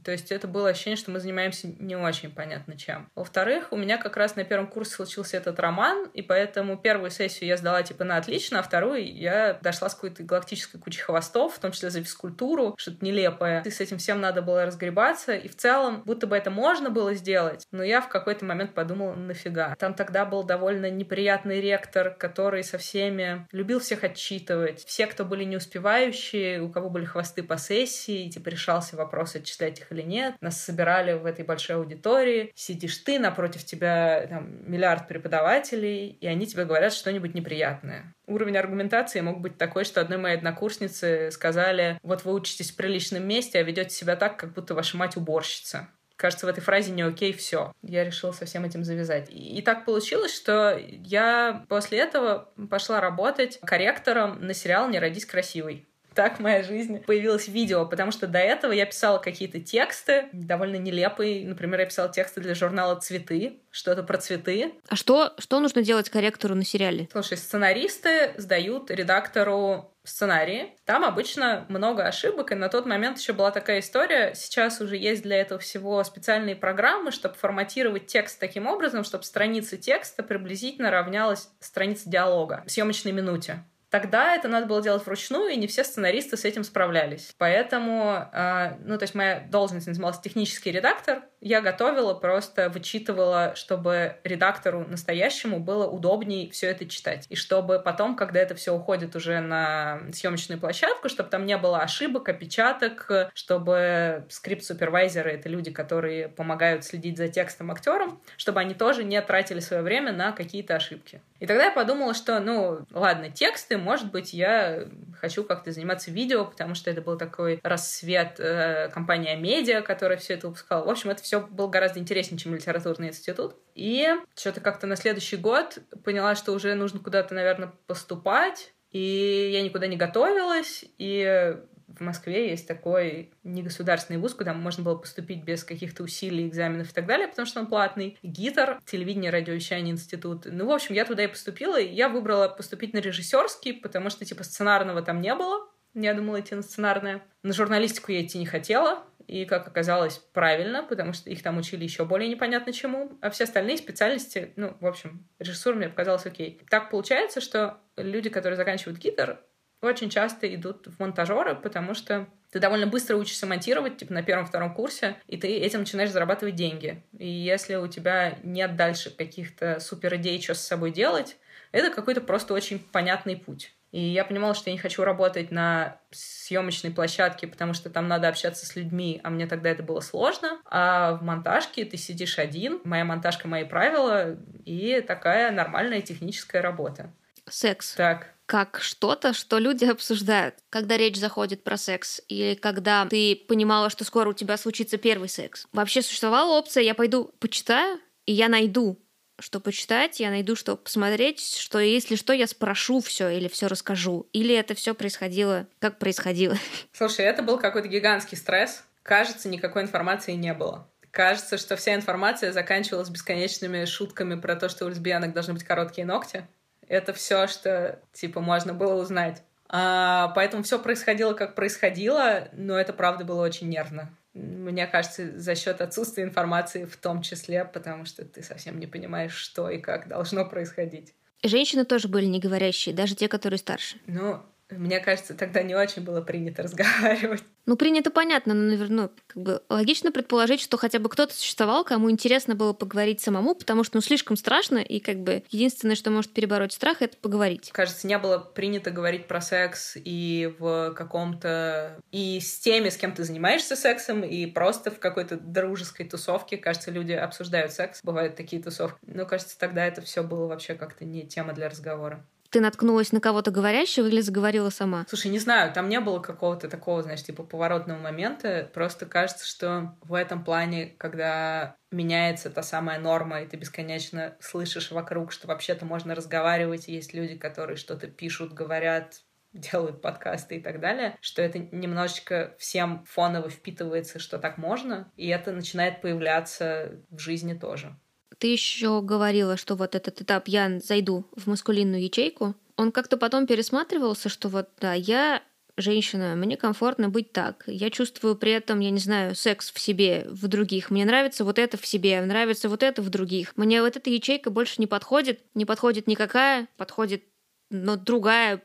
То есть это было ощущение, что мы занимаемся не очень понятно чем. Во-вторых, у меня как раз на первом курсе случился этот роман, и поэтому первую сессию я сдала типа на отлично, а вторую я дошла с какой-то галактической кучей хвостов, в том числе за физкультуру, что-то нелепое. И с этим всем надо было разгребаться, и в целом будто бы это можно было сделать, но я в какой-то момент подумала, нафига. Там тогда был довольно неприятный ректор, который со всеми любил всех отчитывать. Все, кто были не успевающие, у кого были хвосты по сессии, типа решался вопрос отчислять их или нет. Нас собирали в этой большой аудитории. Сидишь ты, напротив тебя там, миллиард преподавателей, и они тебе говорят что-нибудь неприятное. Уровень аргументации мог быть такой, что одной моей однокурснице сказали, вот вы учитесь в приличном месте, а ведете себя так, как будто ваша мать уборщица кажется, в этой фразе не окей, все. Я решила со всем этим завязать. И, и так получилось, что я после этого пошла работать корректором на сериал «Не родись красивой» так моя жизнь появилась видео, потому что до этого я писала какие-то тексты, довольно нелепые. Например, я писала тексты для журнала «Цветы», что-то про цветы. А что, что нужно делать корректору на сериале? Слушай, сценаристы сдают редактору сценарии. Там обычно много ошибок, и на тот момент еще была такая история. Сейчас уже есть для этого всего специальные программы, чтобы форматировать текст таким образом, чтобы страница текста приблизительно равнялась странице диалога в съемочной минуте. Тогда это надо было делать вручную, и не все сценаристы с этим справлялись. Поэтому, э, ну, то есть моя должность называлась технический редактор, я готовила, просто вычитывала, чтобы редактору настоящему было удобнее все это читать. И чтобы потом, когда это все уходит уже на съемочную площадку, чтобы там не было ошибок, опечаток, чтобы скрипт-супервайзеры — это люди, которые помогают следить за текстом актерам, чтобы они тоже не тратили свое время на какие-то ошибки. И тогда я подумала, что, ну, ладно, тексты, может быть, я хочу как-то заниматься видео, потому что это был такой рассвет э, компании Медиа, которая все это выпускала. В общем, это все было гораздо интереснее, чем литературный институт. И что-то как-то на следующий год поняла, что уже нужно куда-то, наверное, поступать. И я никуда не готовилась, и в Москве есть такой негосударственный вуз, куда можно было поступить без каких-то усилий, экзаменов и так далее, потому что он платный. ГИТР, телевидение, радиовещание, институт. Ну, в общем, я туда и поступила, и я выбрала поступить на режиссерский, потому что, типа, сценарного там не было. Я думала идти на сценарное. На журналистику я идти не хотела, и, как оказалось, правильно, потому что их там учили еще более непонятно чему, а все остальные специальности, ну, в общем, режиссура мне показалась окей. Так получается, что люди, которые заканчивают гитар, очень часто идут в монтажеры, потому что ты довольно быстро учишься монтировать, типа на первом-втором курсе, и ты этим начинаешь зарабатывать деньги. И если у тебя нет дальше каких-то супер идей, что с собой делать, это какой-то просто очень понятный путь. И я понимала, что я не хочу работать на съемочной площадке, потому что там надо общаться с людьми, а мне тогда это было сложно. А в монтажке ты сидишь один, моя монтажка, мои правила, и такая нормальная техническая работа. Секс. Так. Как что-то, что люди обсуждают, когда речь заходит про секс, или когда ты понимала, что скоро у тебя случится первый секс. Вообще существовала опция, я пойду почитаю, и я найду что почитать, я найду, что посмотреть, что если что, я спрошу все или все расскажу. Или это все происходило, как происходило. [LAUGHS] Слушай, это был какой-то гигантский стресс. Кажется, никакой информации не было. Кажется, что вся информация заканчивалась бесконечными шутками про то, что у лесбиянок должны быть короткие ногти. Это все, что типа можно было узнать. А, поэтому все происходило, как происходило, но это правда было очень нервно. Мне кажется, за счет отсутствия информации в том числе, потому что ты совсем не понимаешь, что и как должно происходить. Женщины тоже были не говорящие, даже те, которые старше. Ну, мне кажется, тогда не очень было принято разговаривать. [LAUGHS] Ну, принято понятно, но, наверное, ну, как бы логично предположить, что хотя бы кто-то существовал, кому интересно было поговорить самому, потому что, ну, слишком страшно, и как бы единственное, что может перебороть страх, это поговорить. Кажется, не было принято говорить про секс и в каком-то... и с теми, с кем ты занимаешься сексом, и просто в какой-то дружеской тусовке. Кажется, люди обсуждают секс, бывают такие тусовки. Но, кажется, тогда это все было вообще как-то не тема для разговора ты наткнулась на кого-то говорящего или заговорила сама? Слушай, не знаю, там не было какого-то такого, знаешь, типа поворотного момента. Просто кажется, что в этом плане, когда меняется та самая норма, и ты бесконечно слышишь вокруг, что вообще-то можно разговаривать, есть люди, которые что-то пишут, говорят, делают подкасты и так далее, что это немножечко всем фоново впитывается, что так можно, и это начинает появляться в жизни тоже. Ты еще говорила, что вот этот этап я зайду в маскулинную ячейку. Он как-то потом пересматривался, что вот да, я женщина, мне комфортно быть так. Я чувствую при этом, я не знаю, секс в себе, в других. Мне нравится вот это в себе, нравится вот это в других. Мне вот эта ячейка больше не подходит, не подходит никакая, подходит, но другая.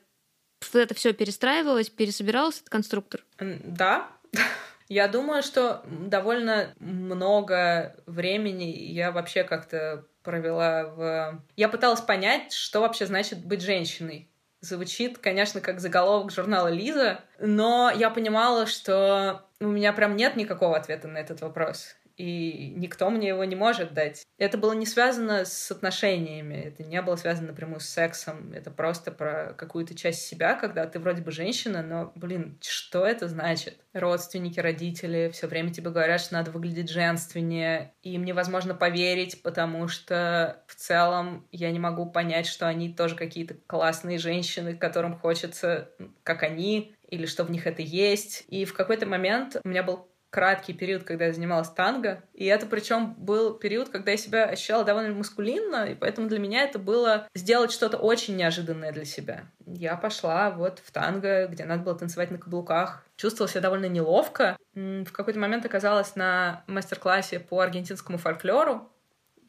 Вот это все перестраивалось, пересобирался этот конструктор. Да, [LAUGHS] я думаю, что довольно много времени я вообще как-то провела в... Я пыталась понять, что вообще значит быть женщиной. Звучит, конечно, как заголовок журнала «Лиза», но я понимала, что у меня прям нет никакого ответа на этот вопрос и никто мне его не может дать. Это было не связано с отношениями, это не было связано напрямую с сексом, это просто про какую-то часть себя, когда ты вроде бы женщина, но, блин, что это значит? Родственники, родители все время тебе говорят, что надо выглядеть женственнее, и им невозможно поверить, потому что в целом я не могу понять, что они тоже какие-то классные женщины, которым хочется, как они, или что в них это есть. И в какой-то момент у меня был краткий период, когда я занималась танго. И это причем был период, когда я себя ощущала довольно маскулинно, и поэтому для меня это было сделать что-то очень неожиданное для себя. Я пошла вот в танго, где надо было танцевать на каблуках. Чувствовала себя довольно неловко. В какой-то момент оказалась на мастер-классе по аргентинскому фольклору,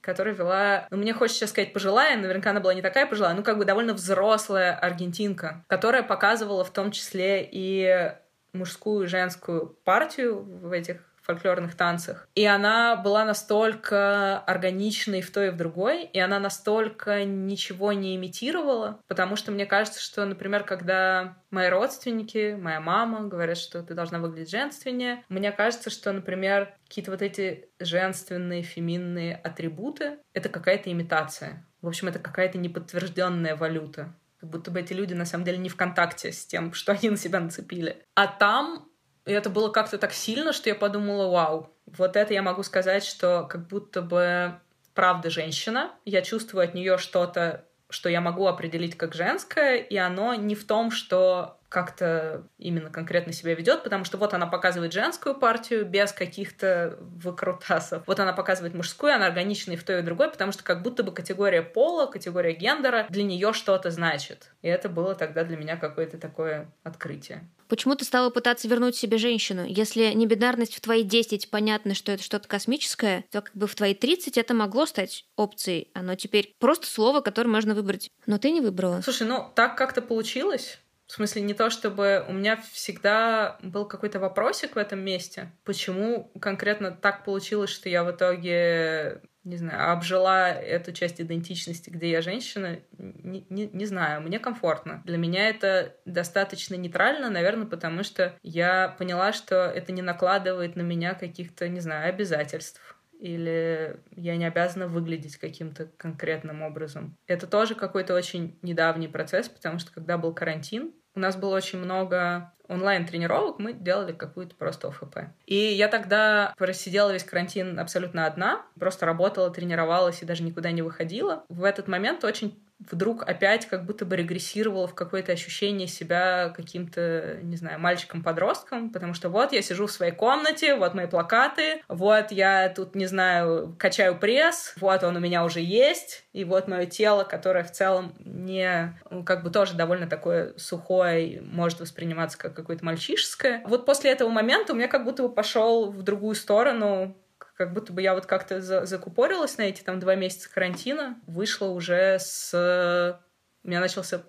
которая вела, ну, мне хочется сейчас сказать пожилая, наверняка она была не такая пожилая, ну, как бы довольно взрослая аргентинка, которая показывала в том числе и мужскую и женскую партию в этих фольклорных танцах. И она была настолько органичной в той и в другой, и она настолько ничего не имитировала, потому что мне кажется, что, например, когда мои родственники, моя мама говорят, что ты должна выглядеть женственнее, мне кажется, что, например, какие-то вот эти женственные, феминные атрибуты — это какая-то имитация. В общем, это какая-то неподтвержденная валюта как будто бы эти люди на самом деле не в контакте с тем, [LAUGHS] что они на себя нацепили. А там это было как-то так сильно, что я подумала, вау, вот это я могу сказать, что как будто бы правда женщина, я чувствую от нее что-то, что я могу определить как женское, и оно не в том, что как-то именно конкретно себя ведет, потому что вот она показывает женскую партию без каких-то выкрутасов. Вот она показывает мужскую, она органична и в той и в другой, потому что как будто бы категория пола, категория гендера для нее что-то значит. И это было тогда для меня какое-то такое открытие. Почему ты стала пытаться вернуть себе женщину? Если не бинарность в твои 10 понятно, что это что-то космическое, то как бы в твои 30 это могло стать опцией. Оно теперь просто слово, которое можно выбрать. Но ты не выбрала. Слушай, ну так как-то получилось. В смысле, не то чтобы у меня всегда был какой-то вопросик в этом месте. Почему конкретно так получилось, что я в итоге, не знаю, обжила эту часть идентичности, где я женщина, не, не, не знаю, мне комфортно. Для меня это достаточно нейтрально, наверное, потому что я поняла, что это не накладывает на меня каких-то, не знаю, обязательств или я не обязана выглядеть каким-то конкретным образом. Это тоже какой-то очень недавний процесс, потому что когда был карантин, у нас было очень много онлайн-тренировок, мы делали какую-то просто ОФП. И я тогда просидела весь карантин абсолютно одна, просто работала, тренировалась и даже никуда не выходила. В этот момент очень вдруг опять как будто бы регрессировала в какое-то ощущение себя каким-то, не знаю, мальчиком-подростком, потому что вот я сижу в своей комнате, вот мои плакаты, вот я тут, не знаю, качаю пресс, вот он у меня уже есть, и вот мое тело, которое в целом не, ну, как бы тоже довольно такое сухое, может восприниматься как какое-то мальчишеское. Вот после этого момента у меня как будто бы пошел в другую сторону как будто бы я вот как-то за закупорилась на эти там два месяца карантина, вышла уже с... У меня начался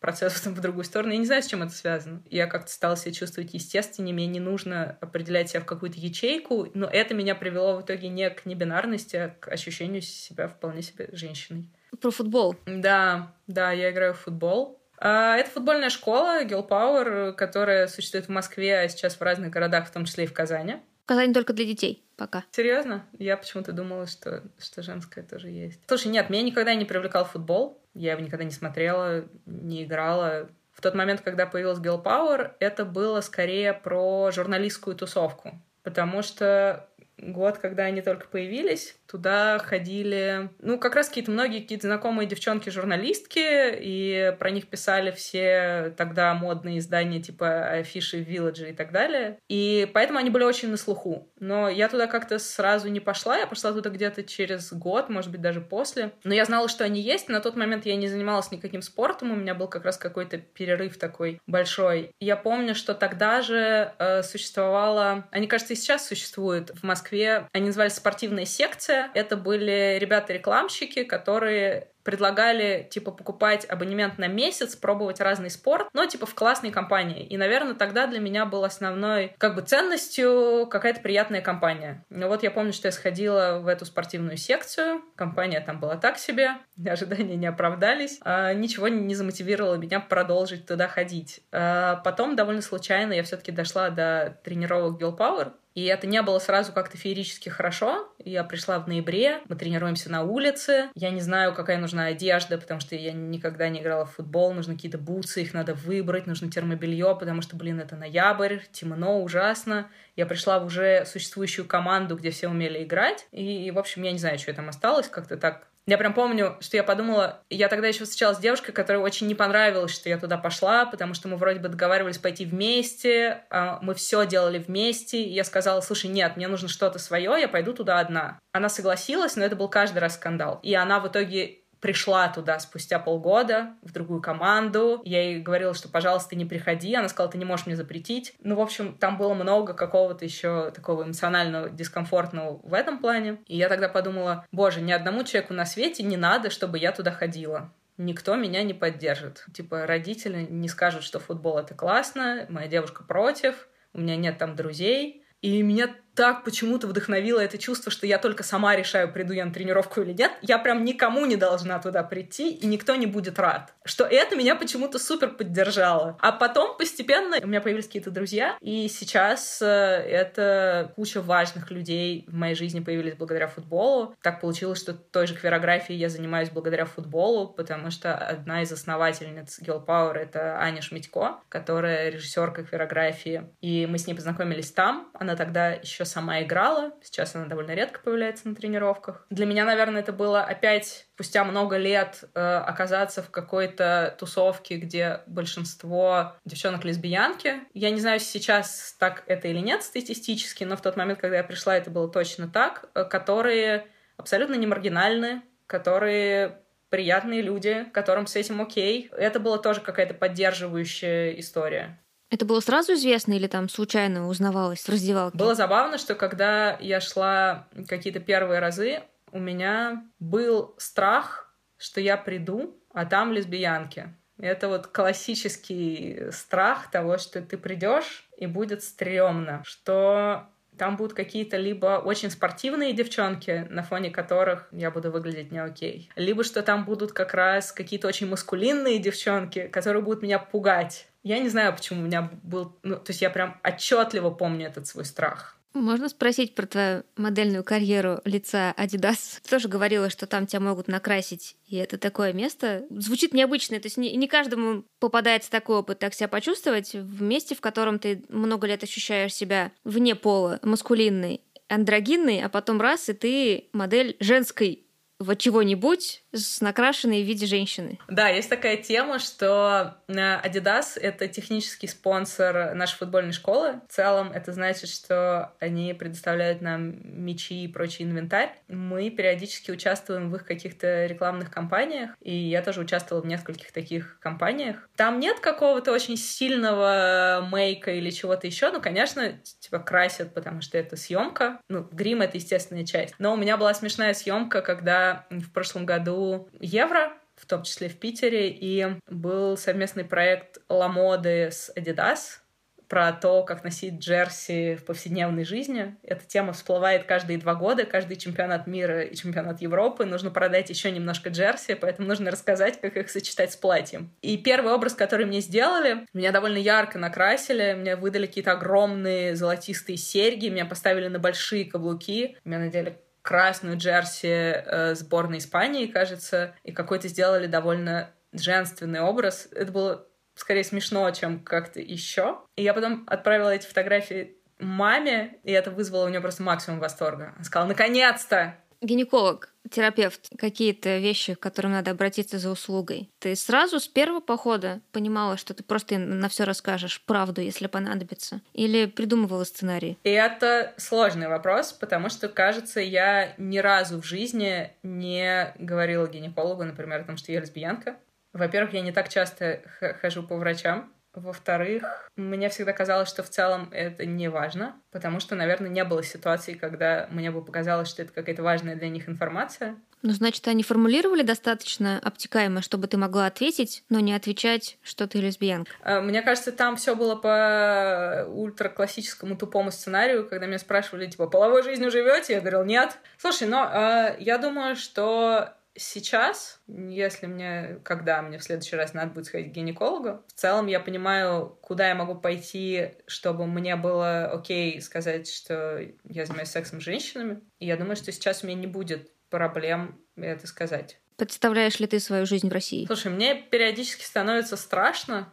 процесс [LAUGHS] в другую сторону. Я не знаю, с чем это связано. Я как-то стала себя чувствовать естественнее, мне не нужно определять себя в какую-то ячейку, но это меня привело в итоге не к небинарности, а к ощущению себя вполне себе женщиной. Про футбол. Да, да, я играю в футбол. А, это футбольная школа Girl Power, которая существует в Москве, а сейчас в разных городах, в том числе и в Казани. Казань только для детей пока. Серьезно? Я почему-то думала, что, что женское тоже есть. Слушай, нет, меня никогда не привлекал футбол. Я его никогда не смотрела, не играла. В тот момент, когда появилась Girl Power, это было скорее про журналистскую тусовку. Потому что год, когда они только появились, туда ходили, ну, как раз какие-то многие какие-то знакомые девчонки-журналистки, и про них писали все тогда модные издания типа Афиши, Вилладжи и так далее. И поэтому они были очень на слуху. Но я туда как-то сразу не пошла, я пошла туда где-то через год, может быть, даже после. Но я знала, что они есть, на тот момент я не занималась никаким спортом, у меня был как раз какой-то перерыв такой большой. Я помню, что тогда же э, существовала, они, кажется, и сейчас существуют в Москве, они назывались спортивная секция, это были ребята-рекламщики, которые предлагали, типа, покупать абонемент на месяц, пробовать разный спорт, но, типа, в классной компании. И, наверное, тогда для меня был основной, как бы, ценностью какая-то приятная компания. Ну вот я помню, что я сходила в эту спортивную секцию, компания там была так себе, [LAUGHS] ожидания не оправдались, а ничего не замотивировало меня продолжить туда ходить. А потом, довольно случайно, я все таки дошла до тренировок Girl Power, и это не было сразу как-то феерически хорошо. Я пришла в ноябре, мы тренируемся на улице. Я не знаю, какая нужна одежда, потому что я никогда не играла в футбол. Нужны какие-то бутсы, их надо выбрать, нужно термобелье, потому что, блин, это ноябрь, темно, ужасно. Я пришла в уже существующую команду, где все умели играть. И, в общем, я не знаю, что я там осталось, как-то так я прям помню, что я подумала, я тогда еще встречалась с девушкой, которой очень не понравилось, что я туда пошла, потому что мы вроде бы договаривались пойти вместе, а мы все делали вместе, и я сказала, слушай, нет, мне нужно что-то свое, я пойду туда одна. Она согласилась, но это был каждый раз скандал. И она в итоге пришла туда спустя полгода в другую команду. Я ей говорила, что, пожалуйста, не приходи. Она сказала, ты не можешь мне запретить. Ну, в общем, там было много какого-то еще такого эмоционального дискомфортного в этом плане. И я тогда подумала, боже, ни одному человеку на свете не надо, чтобы я туда ходила никто меня не поддержит. Типа родители не скажут, что футбол это классно, моя девушка против, у меня нет там друзей. И меня так почему-то вдохновило это чувство, что я только сама решаю, приду я на тренировку или нет. Я прям никому не должна туда прийти, и никто не будет рад. Что это меня почему-то супер поддержало. А потом постепенно у меня появились какие-то друзья, и сейчас э, это куча важных людей в моей жизни появились благодаря футболу. Так получилось, что той же кверографией я занимаюсь благодаря футболу, потому что одна из основательниц Girl Power — это Аня Шмитько, которая режиссерка кверографии. И мы с ней познакомились там. Она тогда еще сама играла. Сейчас она довольно редко появляется на тренировках. Для меня, наверное, это было опять спустя много лет э, оказаться в какой-то тусовке, где большинство девчонок лесбиянки. Я не знаю, сейчас так это или нет статистически, но в тот момент, когда я пришла, это было точно так, э, которые абсолютно не маргинальны, которые приятные люди, которым с этим окей. Это была тоже какая-то поддерживающая история. Это было сразу известно или там случайно узнавалось в раздевалке? Было забавно, что когда я шла какие-то первые разы, у меня был страх, что я приду, а там лесбиянки. Это вот классический страх того, что ты придешь и будет стрёмно, что там будут какие-то либо очень спортивные девчонки, на фоне которых я буду выглядеть не окей, либо что там будут как раз какие-то очень маскулинные девчонки, которые будут меня пугать. Я не знаю, почему у меня был... Ну, то есть я прям отчетливо помню этот свой страх. Можно спросить про твою модельную карьеру лица Adidas? Ты тоже говорила, что там тебя могут накрасить, и это такое место. Звучит необычно, то есть не, не каждому попадается такой опыт, так себя почувствовать в месте, в котором ты много лет ощущаешь себя вне пола, маскулинный, андрогинный, а потом раз, и ты модель женской в чего-нибудь с накрашенной в виде женщины. Да, есть такая тема, что э, Adidas — это технический спонсор нашей футбольной школы. В целом это значит, что они предоставляют нам мечи и прочий инвентарь. Мы периодически участвуем в их каких-то рекламных кампаниях, и я тоже участвовала в нескольких таких кампаниях. Там нет какого-то очень сильного мейка или чего-то еще, ну, конечно, типа красят, потому что это съемка. Ну, грим — это естественная часть. Но у меня была смешная съемка, когда в прошлом году Евро, в том числе в Питере, и был совместный проект Ламоды с Adidas, про то, как носить джерси в повседневной жизни. Эта тема всплывает каждые два года, каждый чемпионат мира и чемпионат Европы. Нужно продать еще немножко джерси, поэтому нужно рассказать, как их сочетать с платьем. И первый образ, который мне сделали, меня довольно ярко накрасили, мне выдали какие-то огромные золотистые серьги, меня поставили на большие каблуки, меня надели красную джерси э, сборной Испании, кажется, и какой-то сделали довольно женственный образ. Это было скорее смешно, чем как-то еще. И я потом отправила эти фотографии маме, и это вызвало у нее просто максимум восторга. Она сказала, наконец-то! Гинеколог, терапевт, какие-то вещи, к которым надо обратиться за услугой. Ты сразу с первого похода понимала, что ты просто на все расскажешь правду, если понадобится? Или придумывала сценарий? И это сложный вопрос, потому что, кажется, я ни разу в жизни не говорила гинекологу, например, о том, что я лесбиянка. Во-первых, я не так часто хожу по врачам, во-вторых, мне всегда казалось, что в целом это не важно, потому что, наверное, не было ситуации, когда мне бы показалось, что это какая-то важная для них информация. Ну, значит, они формулировали достаточно обтекаемо, чтобы ты могла ответить, но не отвечать, что ты лесбиянка. А, мне кажется, там все было по ультраклассическому тупому сценарию, когда меня спрашивали, типа, половой жизнью живете? Я говорил, нет. Слушай, но э, я думаю, что сейчас, если мне, когда мне в следующий раз надо будет сходить к гинекологу, в целом я понимаю, куда я могу пойти, чтобы мне было окей сказать, что я занимаюсь сексом с женщинами. И я думаю, что сейчас у меня не будет проблем это сказать. Представляешь ли ты свою жизнь в России? Слушай, мне периодически становится страшно,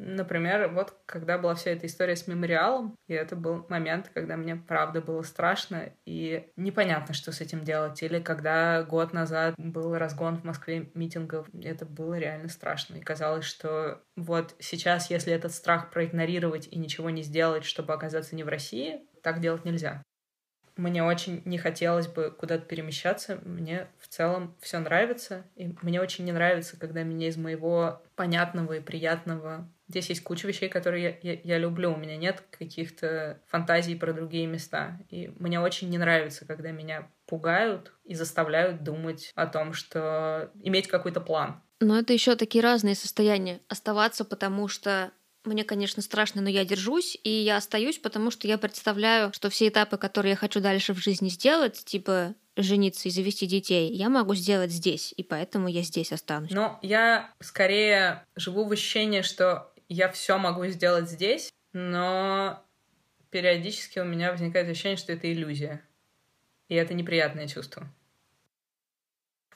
Например, вот когда была вся эта история с мемориалом, и это был момент, когда мне правда было страшно и непонятно, что с этим делать. Или когда год назад был разгон в Москве митингов, это было реально страшно. И казалось, что вот сейчас, если этот страх проигнорировать и ничего не сделать, чтобы оказаться не в России, так делать нельзя. Мне очень не хотелось бы куда-то перемещаться. Мне в целом все нравится. И мне очень не нравится, когда меня из моего понятного и приятного Здесь есть куча вещей, которые я, я, я люблю. У меня нет каких-то фантазий про другие места. И мне очень не нравится, когда меня пугают и заставляют думать о том, что иметь какой-то план. Но это еще такие разные состояния. Оставаться, потому что мне, конечно, страшно, но я держусь, и я остаюсь, потому что я представляю, что все этапы, которые я хочу дальше в жизни сделать, типа жениться и завести детей, я могу сделать здесь, и поэтому я здесь останусь. Но я скорее живу в ощущении, что я все могу сделать здесь, но периодически у меня возникает ощущение, что это иллюзия. И это неприятное чувство.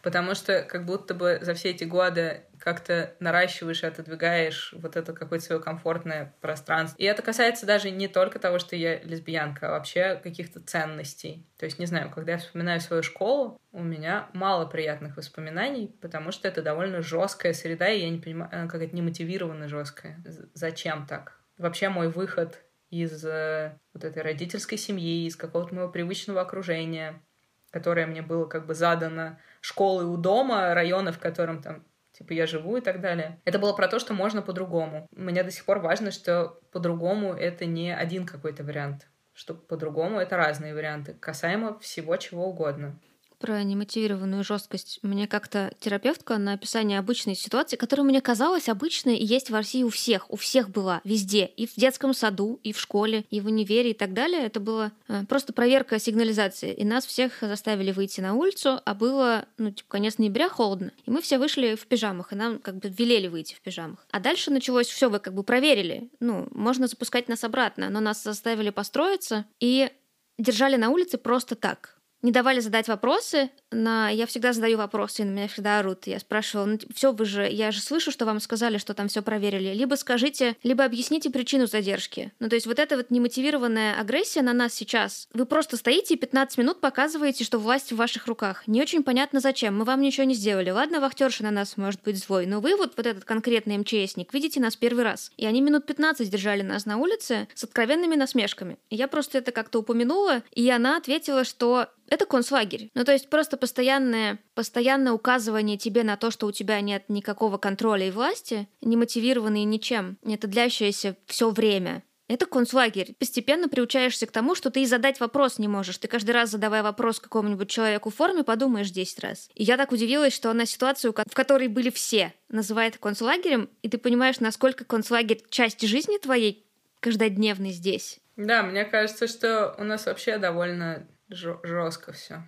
Потому что как будто бы за все эти годы как-то наращиваешь и отодвигаешь вот это какое-то свое комфортное пространство. И это касается даже не только того, что я лесбиянка, а вообще каких-то ценностей. То есть, не знаю, когда я вспоминаю свою школу, у меня мало приятных воспоминаний, потому что это довольно жесткая среда, и я не понимаю, как это немотивированно жесткая. Зачем так? Вообще мой выход из э, вот этой родительской семьи, из какого-то моего привычного окружения, которое мне было как бы задано школы у дома, района, в котором там типа я живу и так далее. Это было про то, что можно по-другому. Мне до сих пор важно, что по-другому это не один какой-то вариант, что по-другому это разные варианты, касаемо всего чего угодно про немотивированную жесткость. Мне как-то терапевтка на описание обычной ситуации, которая мне казалась обычной и есть в России у всех. У всех была, везде. И в детском саду, и в школе, и в универе, и так далее. Это было э, просто проверка сигнализации. И нас всех заставили выйти на улицу, а было, ну, типа, конец ноября, холодно. И мы все вышли в пижамах, и нам как бы велели выйти в пижамах. А дальше началось все, вы как бы проверили. Ну, можно запускать нас обратно, но нас заставили построиться, и держали на улице просто так не давали задать вопросы. На... Я всегда задаю вопросы, и на меня всегда орут. Я спрашивала, ну, все, вы же, я же слышу, что вам сказали, что там все проверили. Либо скажите, либо объясните причину задержки. Ну, то есть вот эта вот немотивированная агрессия на нас сейчас. Вы просто стоите и 15 минут показываете, что власть в ваших руках. Не очень понятно зачем. Мы вам ничего не сделали. Ладно, вахтерша на нас может быть злой, но вы вот, вот этот конкретный МЧСник видите нас первый раз. И они минут 15 держали нас на улице с откровенными насмешками. И я просто это как-то упомянула, и она ответила, что это концлагерь. Ну, то есть просто постоянное, постоянное указывание тебе на то, что у тебя нет никакого контроля и власти, не мотивированные ничем, это длящееся все время. Это концлагерь. Постепенно приучаешься к тому, что ты и задать вопрос не можешь. Ты каждый раз, задавая вопрос какому-нибудь человеку в форме, подумаешь 10 раз. И я так удивилась, что она ситуацию, в которой были все, называет концлагерем, и ты понимаешь, насколько концлагерь часть жизни твоей каждодневной здесь. Да, мне кажется, что у нас вообще довольно жестко все.